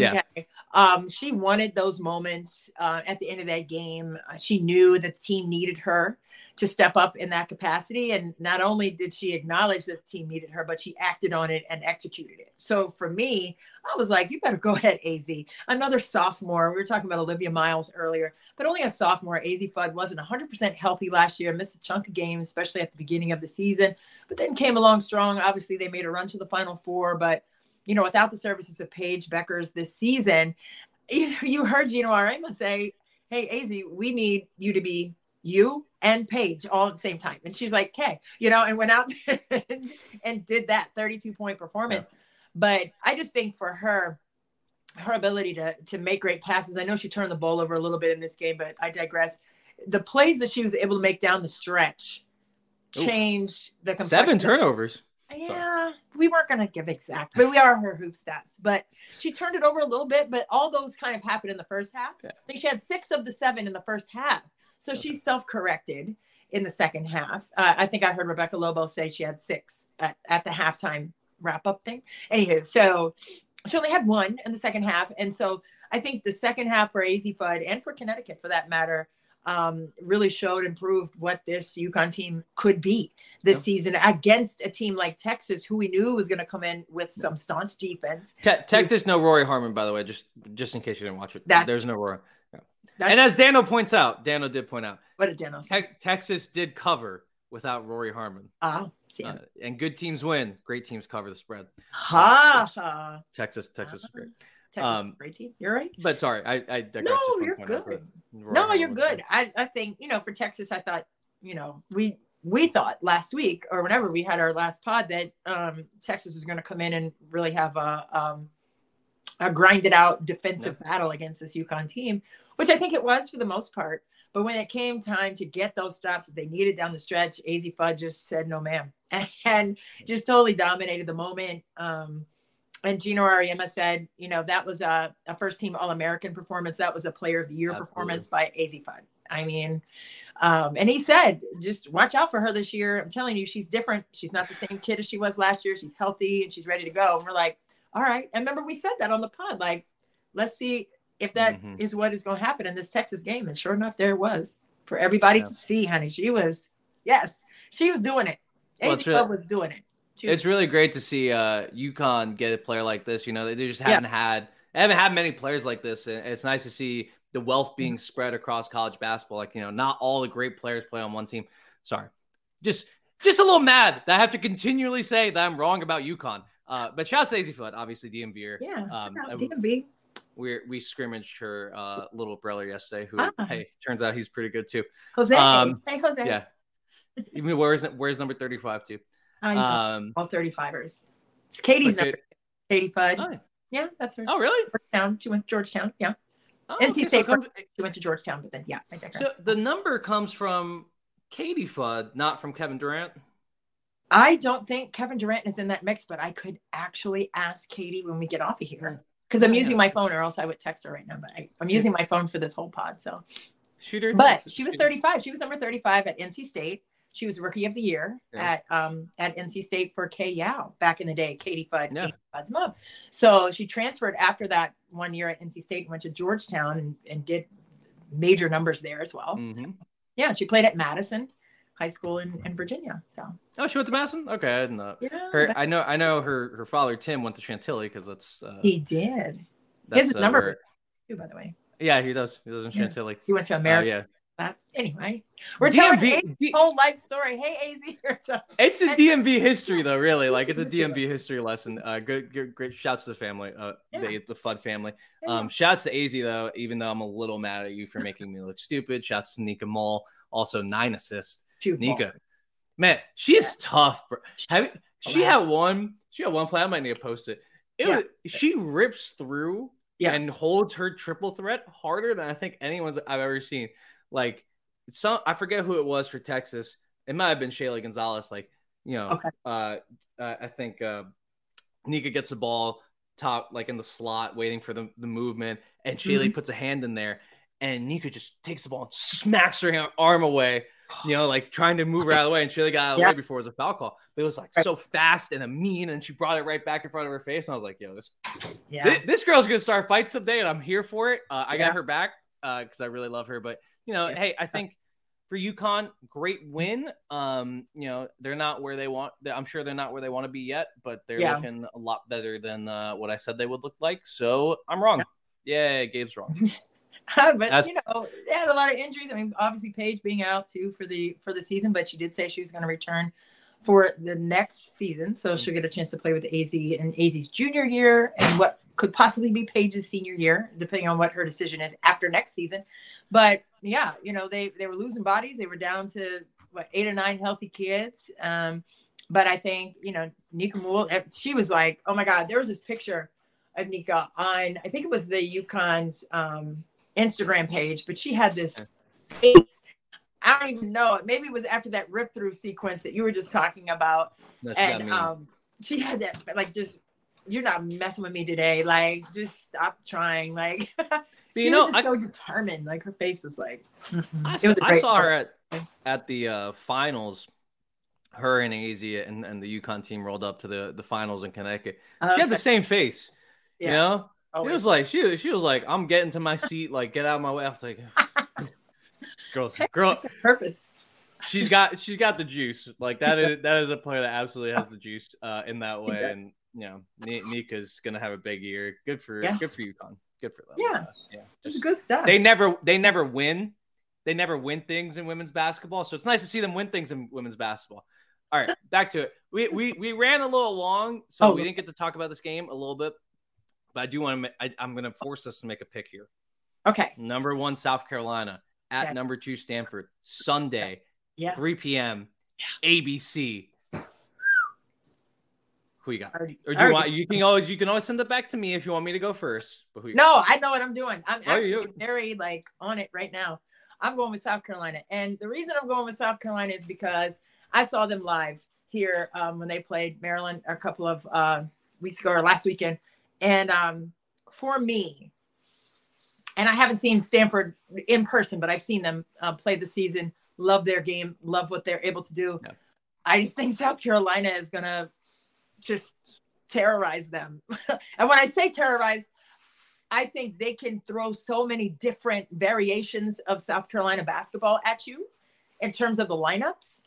Yeah. Okay. Um, she wanted those moments uh, at the end of that game. Uh, she knew that the team needed her to step up in that capacity. And not only did she acknowledge that the team needed her, but she acted on it and executed it. So for me, I was like, you better go ahead, Azzi. Another sophomore. We were talking about Olivia Miles earlier, but only a sophomore. Azzi Fudd wasn't 100% healthy last year, missed a chunk of games, especially at the beginning of the season, but then came along strong. Obviously, they made a run to the Final Four, but you know, without the services of Paige Bueckers this season, you, you heard Geno Auriemma say, Hey, Azzi, we need you to be you and Paige all at the same time. And she's like, okay, you know, and went out and, and did that 32 point performance. Yeah. But I just think for her, her ability to to make great passes. I know she turned the ball over a little bit in this game, but I digress. The plays that she was able to make down the stretch Ooh. changed the seven turnovers. Yeah, we weren't going to give exact, but we are her hoop stats. But she turned it over a little bit, but all those kind of happened in the first half. Yeah. I think she had six of the seven in the first half. So okay. she self corrected in the second half. Uh, I think I heard Rebecca Lobo say she had six at, at the halftime wrap up thing. Anywho, so she only had one in the second half. And so I think the second half for Azzi Fudd and for Connecticut for that matter um, really showed and proved what this UConn team could be this yeah. season against a team like Texas, who we knew was going to come in with some staunch defense. Te- Texas, no Rori Harmon, by the way, just just in case you didn't watch it. That's, There's no Rori. That's and as Dano points out, Dano did point out, what did Dano say? Te- Texas did cover without Rori Harmon. Ah, see. Uh, and good teams win. Great teams cover the spread. ha ha. Texas, Texas is great. Texas, Um, great team. You're right. But sorry, I, I. No, Just wanted to you're good. No, you're good. I, I think, you know, for Texas, I thought, you know, we we thought last week or whenever we had our last pod that um, Texas was going to come in and really have a, um, a grinded out defensive battle against this UConn team, which I think it was for the most part. But when it came time to get those stops that they needed down the stretch, Azzi Fudd just said no, ma'am, and just totally dominated the moment. Um, and Geno Auriemma said, you know, that was a, a first team All American performance. That was a player of the year Absolutely. performance by Azzi Fudd. I mean, um, and he said, just watch out for her this year. I'm telling you, she's different. She's not the same kid as she was last year. She's healthy and she's ready to go. And we're like, all right. And remember, we said that on the pod, like, let's see if that is Mhm. what is going to happen in this Texas game. And sure enough, there it was for everybody Yeah. to see, honey. She was, yes, she was doing it. Well, Azzi really- was doing it. It's really great to see uh UConn get a player like this. You know, they just haven't had they haven't had many players like this. And it's nice to see the wealth being spread across college basketball. Like, you know, not all the great players play on one team. Sorry. Just just a little mad that I have to continually say that I'm wrong about UConn. Uh, but shout out to Daisy Foot, obviously DMV. Yeah, Um, out DMV. we we scrimmaged her uh, little brother yesterday, who Ah. hey turns out he's pretty good too. Jose. um, hey, Jose. Yeah. Even where's where's number thirty five too? I. Um, all 35ers. It's Katie's number. Katie Fudd. oh, Yeah, that's her. oh, really? Georgetown. She went to Georgetown. Yeah. Oh, NC okay, so State comes- She went to Georgetown, but then, yeah, I digress. So the number comes from Katie Fudd, not from Kevin Durant. I don't think Kevin Durant is in that mix, but I could actually ask Katie when we get off of here because I'm using my phone, or else I would text her right now. But I, I'm using my phone for this whole pod. So, Shooter. but she was 35. She was number 35 at NC State. She was Rookie of the Year Yeah. at um at NC State for Kay Yow back in the day. Katie Fudd, Yeah. Katie Fudd's mom. So she transferred after that one year at NC State and went to Georgetown and, and did major numbers there as well. Mhm. Yeah, she played at Madison High School in, in Virginia. So Oh, she went to Madison. Okay, I didn't know. yeah, Her, that- I know, I know. Her, her father Tim went to Chantilly because that's. Uh, he did. He has a uh, number where- too, by the way. yeah, he does. He lives in Yeah. Chantilly. He went to Uh, America. yeah, That- anyway, we're telling DMV D- whole life story. Hey, Azzi. it's a DMV history though. Really, like it's a DMV history lesson. Uh, good, good, great. Shouts to the family. Uh, Yeah. the the Fudd family. Yeah. Um, shouts to Azzi though. Even though I'm a little mad at you for making me look stupid. Shouts to Nika Mühl. Also nine assists. Shoot, Nika, man, she's tough. Bro. Have she had one. She had one play. I might need to post it. It Yeah. was she rips through Yeah. and holds her triple threat harder than I think anyone's I've ever seen. Like some, I forget who it was for Texas. It might have been Shaylee Gonzales. Like you know, Okay. uh, uh, I think uh, Nika gets the ball top like in the slot, waiting for the, the movement, and Shaylee Mm-hmm. puts a hand in there, and Nika just takes the ball and smacks her arm away. You know, like trying to move her out of the way, and Shaylee got out of the Yeah. way before it was a foul call. But it was like Right. so fast and a mean, and she brought it right back in front of her face. And I was like, "Yo, this Yeah. this, this girl's gonna start fights someday, and I'm here for it. Uh, I Yeah. got her back because I really love her. But you know, Yeah. hey, I think for UConn, great win. Um, you know, they're not where they want. I'm sure they're not where they want to be yet, but they're Yeah. looking a lot better than uh, what I said they would look like. So I'm wrong. Yeah, Gabe's wrong. but That's- you know, they had a lot of injuries. I mean, obviously Paige being out too for the for the season, but she did say she was going to return for the next season, so she'll get a chance to play with Azzi and Azzi's junior year and what could possibly be Paige's senior year, depending on what her decision is after next season. But yeah, you know, they they were losing bodies. They were down to what eight or nine healthy kids. Um, but I think you know, Nika Mühl, eh, she was like, oh my God, there was this picture of Nika on I think it was the UConn's um Instagram page, but she had this face. I don't even know. Maybe it was after that rip through sequence that you were just talking about. That's I And mean. um, she had that, like, just, you're not messing with me today. Like, just stop trying. Like, she you know, was just I- so determined. Like, her face was like, mhm. I it saw, was a I great saw her at, at the uh, finals. Her and AZ and, and the UConn team rolled up to the, the finals in Connecticut. She had the same face. You Yeah, know, She always. was like, she was, she was like, I'm getting to my seat, like, get out of my way. I was like, girl, girl, purpose. she's got, she's got the juice. Like that is, that is a player that absolutely has the juice uh, in that way. Yeah. And you know, Nika's gonna have a big year. Good for, Yeah. good for UConn. good for them. Yeah. Uh, yeah. Just- is good stuff. they never they never win. They never win things in women's basketball. So it's nice to see them win things in women's basketball. All right, back to it. We we we ran a little long, so Oh. we didn't get to talk about this game a little bit. But I do want to. I, I'm going to force us to make a pick here. okay. Number one, South Carolina at Okay. number two, Stanford. Sunday, Yeah. 3 p.m. Yeah. ABC. Who you got? Already- Or do you want? You can always you can always send it back to me if you want me to go first. But who you No, I know what I'm doing. I'm Oh, actually you- very like on it right now. I'm going with South Carolina, and the reason I'm going with South Carolina is because I saw them live here um, when they played Maryland a couple of uh, weeks ago or last weekend, and um, for me, and I haven't seen Stanford in person, but I've seen them uh, play the season. Love their game. Love what they're able to do. Yeah. I just think South Carolina is gonna just terrorize them. and when I say terrorize, I think they can throw so many different variations of South Carolina basketball at you in terms of the lineups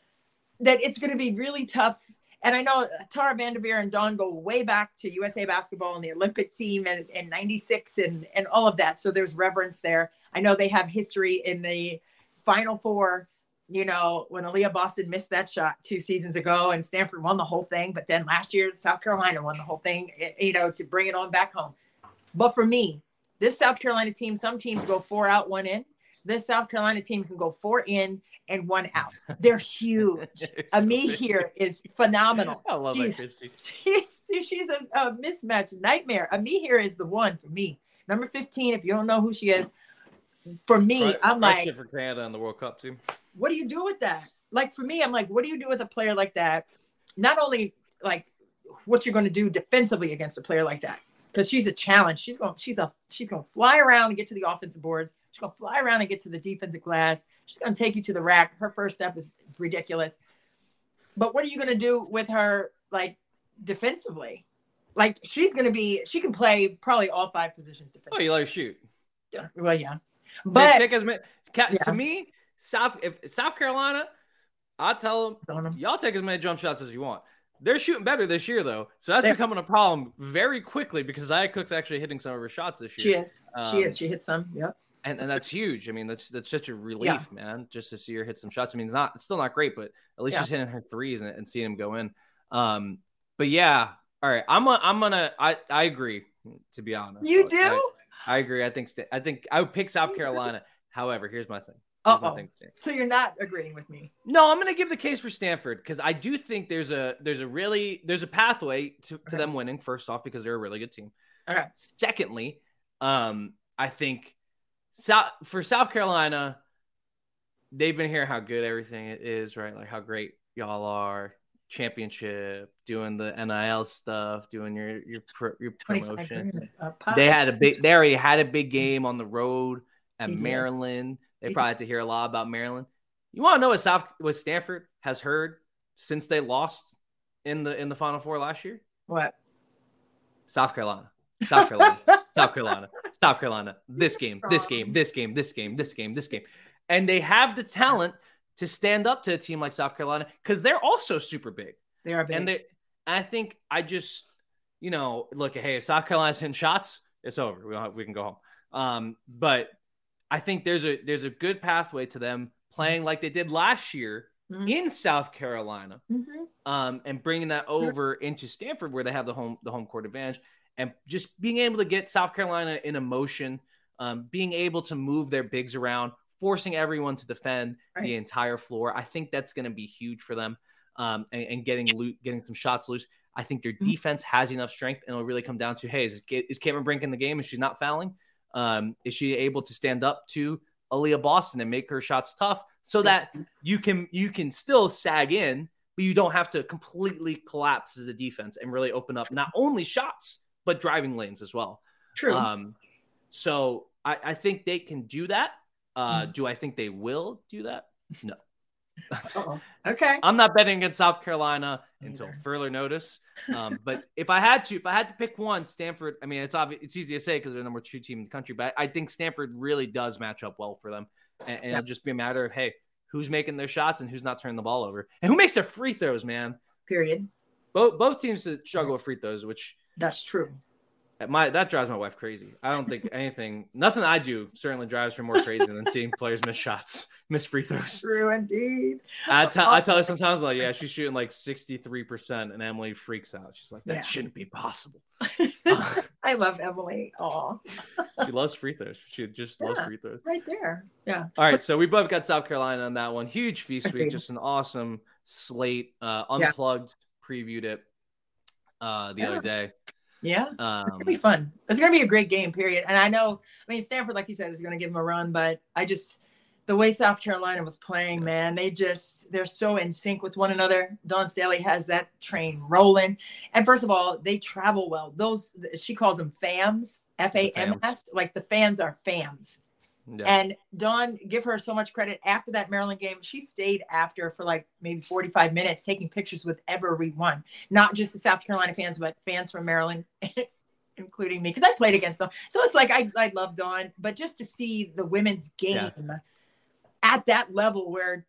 that it's going to be really tough. And I know Tara VanDerveer and Dawn go way back to USA basketball and the Olympic team and, and 96 and, and all of that. So there's reverence there. I know they have history in the Final Four, you know, when Aliyah Boston missed that shot two seasons ago and Stanford won the whole thing. But then last year, South Carolina won the whole thing, eh, you know, to bring it on back home. But for me, this South Carolina team, some teams go four out, one in. This South Carolina team can go four in and one out. They're huge. Amihere is phenomenal. I love She's- that, Christy. She's, she's a, a mismatch nightmare. Amihere is the one for me. Number 15, if you don't know who she is, for me, I'm like, for Canada in the World Cup too. What do you do with that? Like for me, I'm like, what do you do with a player like that? Not only like what you're going to do defensively against a player like that, because she's a challenge. She's going, she's a, she's going to fly around and get to the offensive boards. She's going to fly around and get to the defensive glass. She's going to take you to the rack. Her first step is ridiculous. But what are you going to do with her, like defensively? Like she's going to be, she can play probably all five positions Oh, you let her shoot. well, yeah, But but take as many. Ca- Yeah. To me, South if South Carolina, I tell them y'all take as many jump shots as you want. They're shooting better this year though, so that's They're- becoming a problem very quickly because Zia Cooke's actually hitting some of her shots this year. she is, she Um, is, she hit some. Yep. and, and that's huge. I mean, that's that's such a relief, man, just to see her hit some shots. I mean, it's not it's still not great, but at least Yeah. she's hitting her threes and, and seeing them go in. Um, but yeah, all right, I'm a, I'm gonna I I agree to be honest. You I- do? I agree. I think I think I would pick South Carolina. However, here's my thing. Here's my Uh-oh. So you're not agreeing with me. No, I'm going to give the case for Stanford because I do think there's a there's a really there's a pathway to, to them winning. First off, because they're a really good team. Okay. Secondly, um, I think South for South Carolina, they've been hearing how good everything is, right? Like how great y'all are, championship, doing the NIL stuff, doing your your your promotion. grand, pop. They had a big. They already had a big game on the road at They did. Maryland. They probably had to hear a lot about Maryland. You want to know what South, what Stanford has heard since they lost in the in the Final Four last year? What? South Carolina, South Carolina, South Carolina, South Carolina. This game, this game, this game, this game, this game, this game, and they have the talent to stand up to a team like South Carolina because they're also super big. They are big. And they, I think I just, you know, look, at hey, if South Carolina's hitting shots, it's over. We don't have, we can go home. Um, but I think there's a there's a good pathway to them playing like they did last year Mhm. in South Carolina, Mhm. um, and bringing that over into Stanford where they have the home the home court advantage, and just being able to get South Carolina in a motion, um, being able to move their bigs around, forcing everyone to defend Right. the entire floor. I think that's going to be huge for them, um, and, and getting loot, getting some shots loose. I think their Mhm. defense has enough strength, and it'll really come down to: Hey, is, is Cameron Brink in the game? Is she not fouling? Um, is she able to stand up to Aliyah Boston and make her shots tough so that you can you can still sag in, but you don't have to completely collapse as a defense and really open up not only shots but driving lanes as well. True. Um, so I, I think they can do that. Uh, Mhm. Do I think they will do that? No. Uh-oh. Okay. I'm not betting against South Carolina until Neither. further notice. Um, but if I had to, if I had to pick one, Stanford. I mean, it's obvious. It's easy to say because they're the number two team in the country, but I think Stanford really does match up well for them, and, and Yeah. it'll just be a matter of hey, who's making their shots and who's not turning the ball over, and who makes their free throws, man. Period. Both both teams struggle with free throws, which That's true. My that drives my wife crazy. I don't think anything, nothing I do certainly drives her more crazy than seeing players miss shots, miss free throws. True indeed. I tell I tell her sometimes like, yeah, she's shooting like sixty three percent, and Emily freaks out. She's like, that Yeah. shouldn't be possible. I love Emily. Oh, she loves free throws. She just loves free throws. right there. Yeah. All right, so we both got South Carolina on that one. Huge feast week, just an awesome slate. Uh, Yeah. unplugged, previewed it uh, the Yeah. other day. Yeah. Um, It's gonna be fun. It's gonna be a great game, period. And I know, I mean, Stanford, like you said, is gonna give them a run, but I just the way South Carolina was playing, man, they just they're so in sync with one another. Dawn Staley has that train rolling. And first of all, they travel well. Those she calls them FAMs, F A M S, like the fans are FAMs. Yeah. And Dawn, give her so much credit. After that Maryland game, she stayed after for like maybe 45 minutes taking pictures with everyone, not just the South Carolina fans, but fans from Maryland, including me, because I played against them. So it's like I, I love Dawn, but just to see the women's game Yeah. at that level where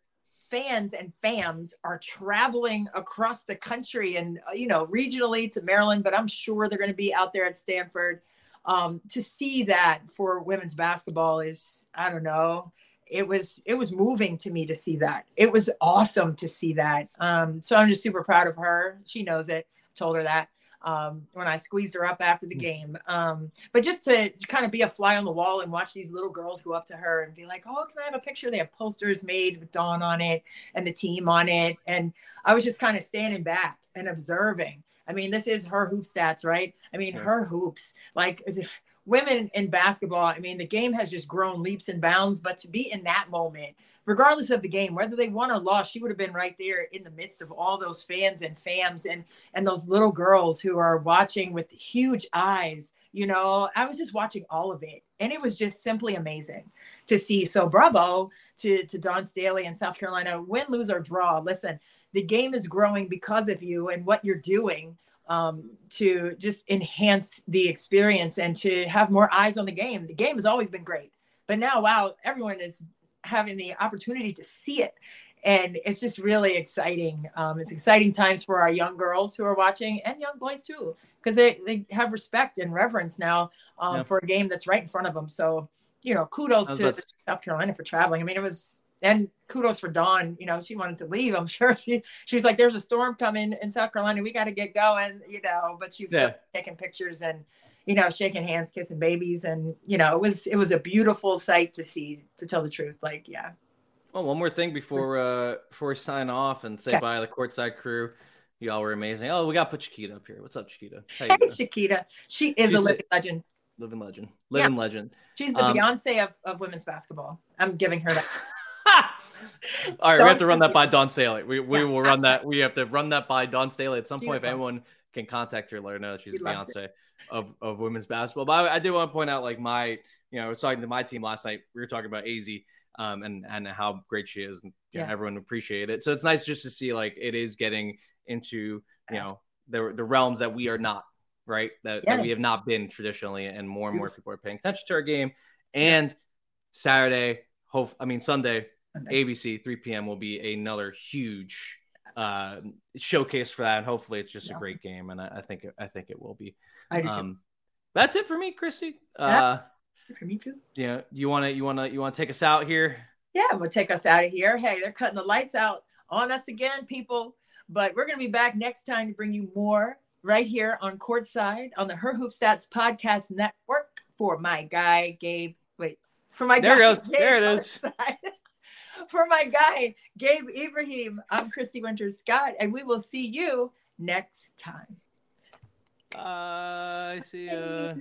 fans and fams are traveling across the country and uh, you know regionally to Maryland, but I'm sure they're going to be out there at Stanford. Um, to see that for women's basketball is I don't know. It was it was moving to me to see that. It was awesome to see that. Um, so I'm just super proud of her. She knows it. Told her that um, when I squeezed her up after the game. Um, but just to, to kind of be a fly on the wall and watch these little girls go up to her and be like, "Oh, can I have a picture?" They have posters made with Dawn on it and the team on it, and I was just kind of standing back and observing. I mean, this is her hoop stats, right? I mean, Yeah. her hoops, like women in basketball. I mean, the game has just grown leaps and bounds, but to be in that moment, regardless of the game, whether they won or lost, she would have been right there in the midst of all those fans and fams and and those little girls who are watching with huge eyes. You know, I was just watching all of it, and it was just simply amazing to see. So, bravo to to Dawn Staley in South Carolina. Win, lose or draw. Listen, the game is growing because of you and what you're doing um, to just enhance the experience and to have more eyes on the game. The game has always been great, but now, wow, everyone is having the opportunity to see it. And it's just really exciting. Um, it's exciting times for our young girls who are watching and young boys too, because they, they have respect and reverence now um, Yeah. for a game that's right in front of them. So, you know, kudos to to- South Carolina for traveling. I mean, it was, and kudos for Dawn. You know, she wanted to leave. I'm sure she she was like, "There's a storm coming in South Carolina. We got to get going." You know, but she was Yeah. taking pictures and you know shaking hands, kissing babies, and you know, it was it was a beautiful sight to see. To tell the truth, like yeah, Well, one more thing before uh before we sign off and say Okay. bye to the courtside crew. Y'all were amazing. Oh, we got to put Chiquita up here. What's up, Chiquita? Hey doing? Chiquita, she is She's a a- living legend. Living legend. Living legend. She's the Um, Beyonce of, of women's basketball. I'm giving her that. All right, we have to run that by Dawn Staley. We, we Yeah, will run that. We have to run that by Dawn Staley at some point. If anyone can contact her, let her know that she's She Beyonce of, of women's basketball. But I, I did want to point out, like my, you know, I was talking to my team last night. We were talking about Az um, and and how great she is, and you know, everyone appreciated it. So it's nice just to see like it is getting into you know the the realms that we are not right that, that we have not been traditionally, and more and more people are paying attention to our game. And Saturday, hope I mean Sunday, Sunday. ABC 3 p.m. will be another huge uh, showcase for that, and hopefully it's just a great game, and I, I think I think it will be. I do. Um, that's it for me, Christy. Uh, for me too. yeah, you want to you want to you want to take us out here? Yeah, we'll take us out of here. Hey, they're cutting the lights out on us again, people. But we're going to be back next time to bring you more right here on Courtside on the Her Hoop Stats Podcast Network for my guy, Gabe. Wait, for my There it guy. goes. There it is. Courtside. for my guy, Gabe Ibrahim, I'm Christy Winters Scott, and we will see you next time. Uh, I see. Uh,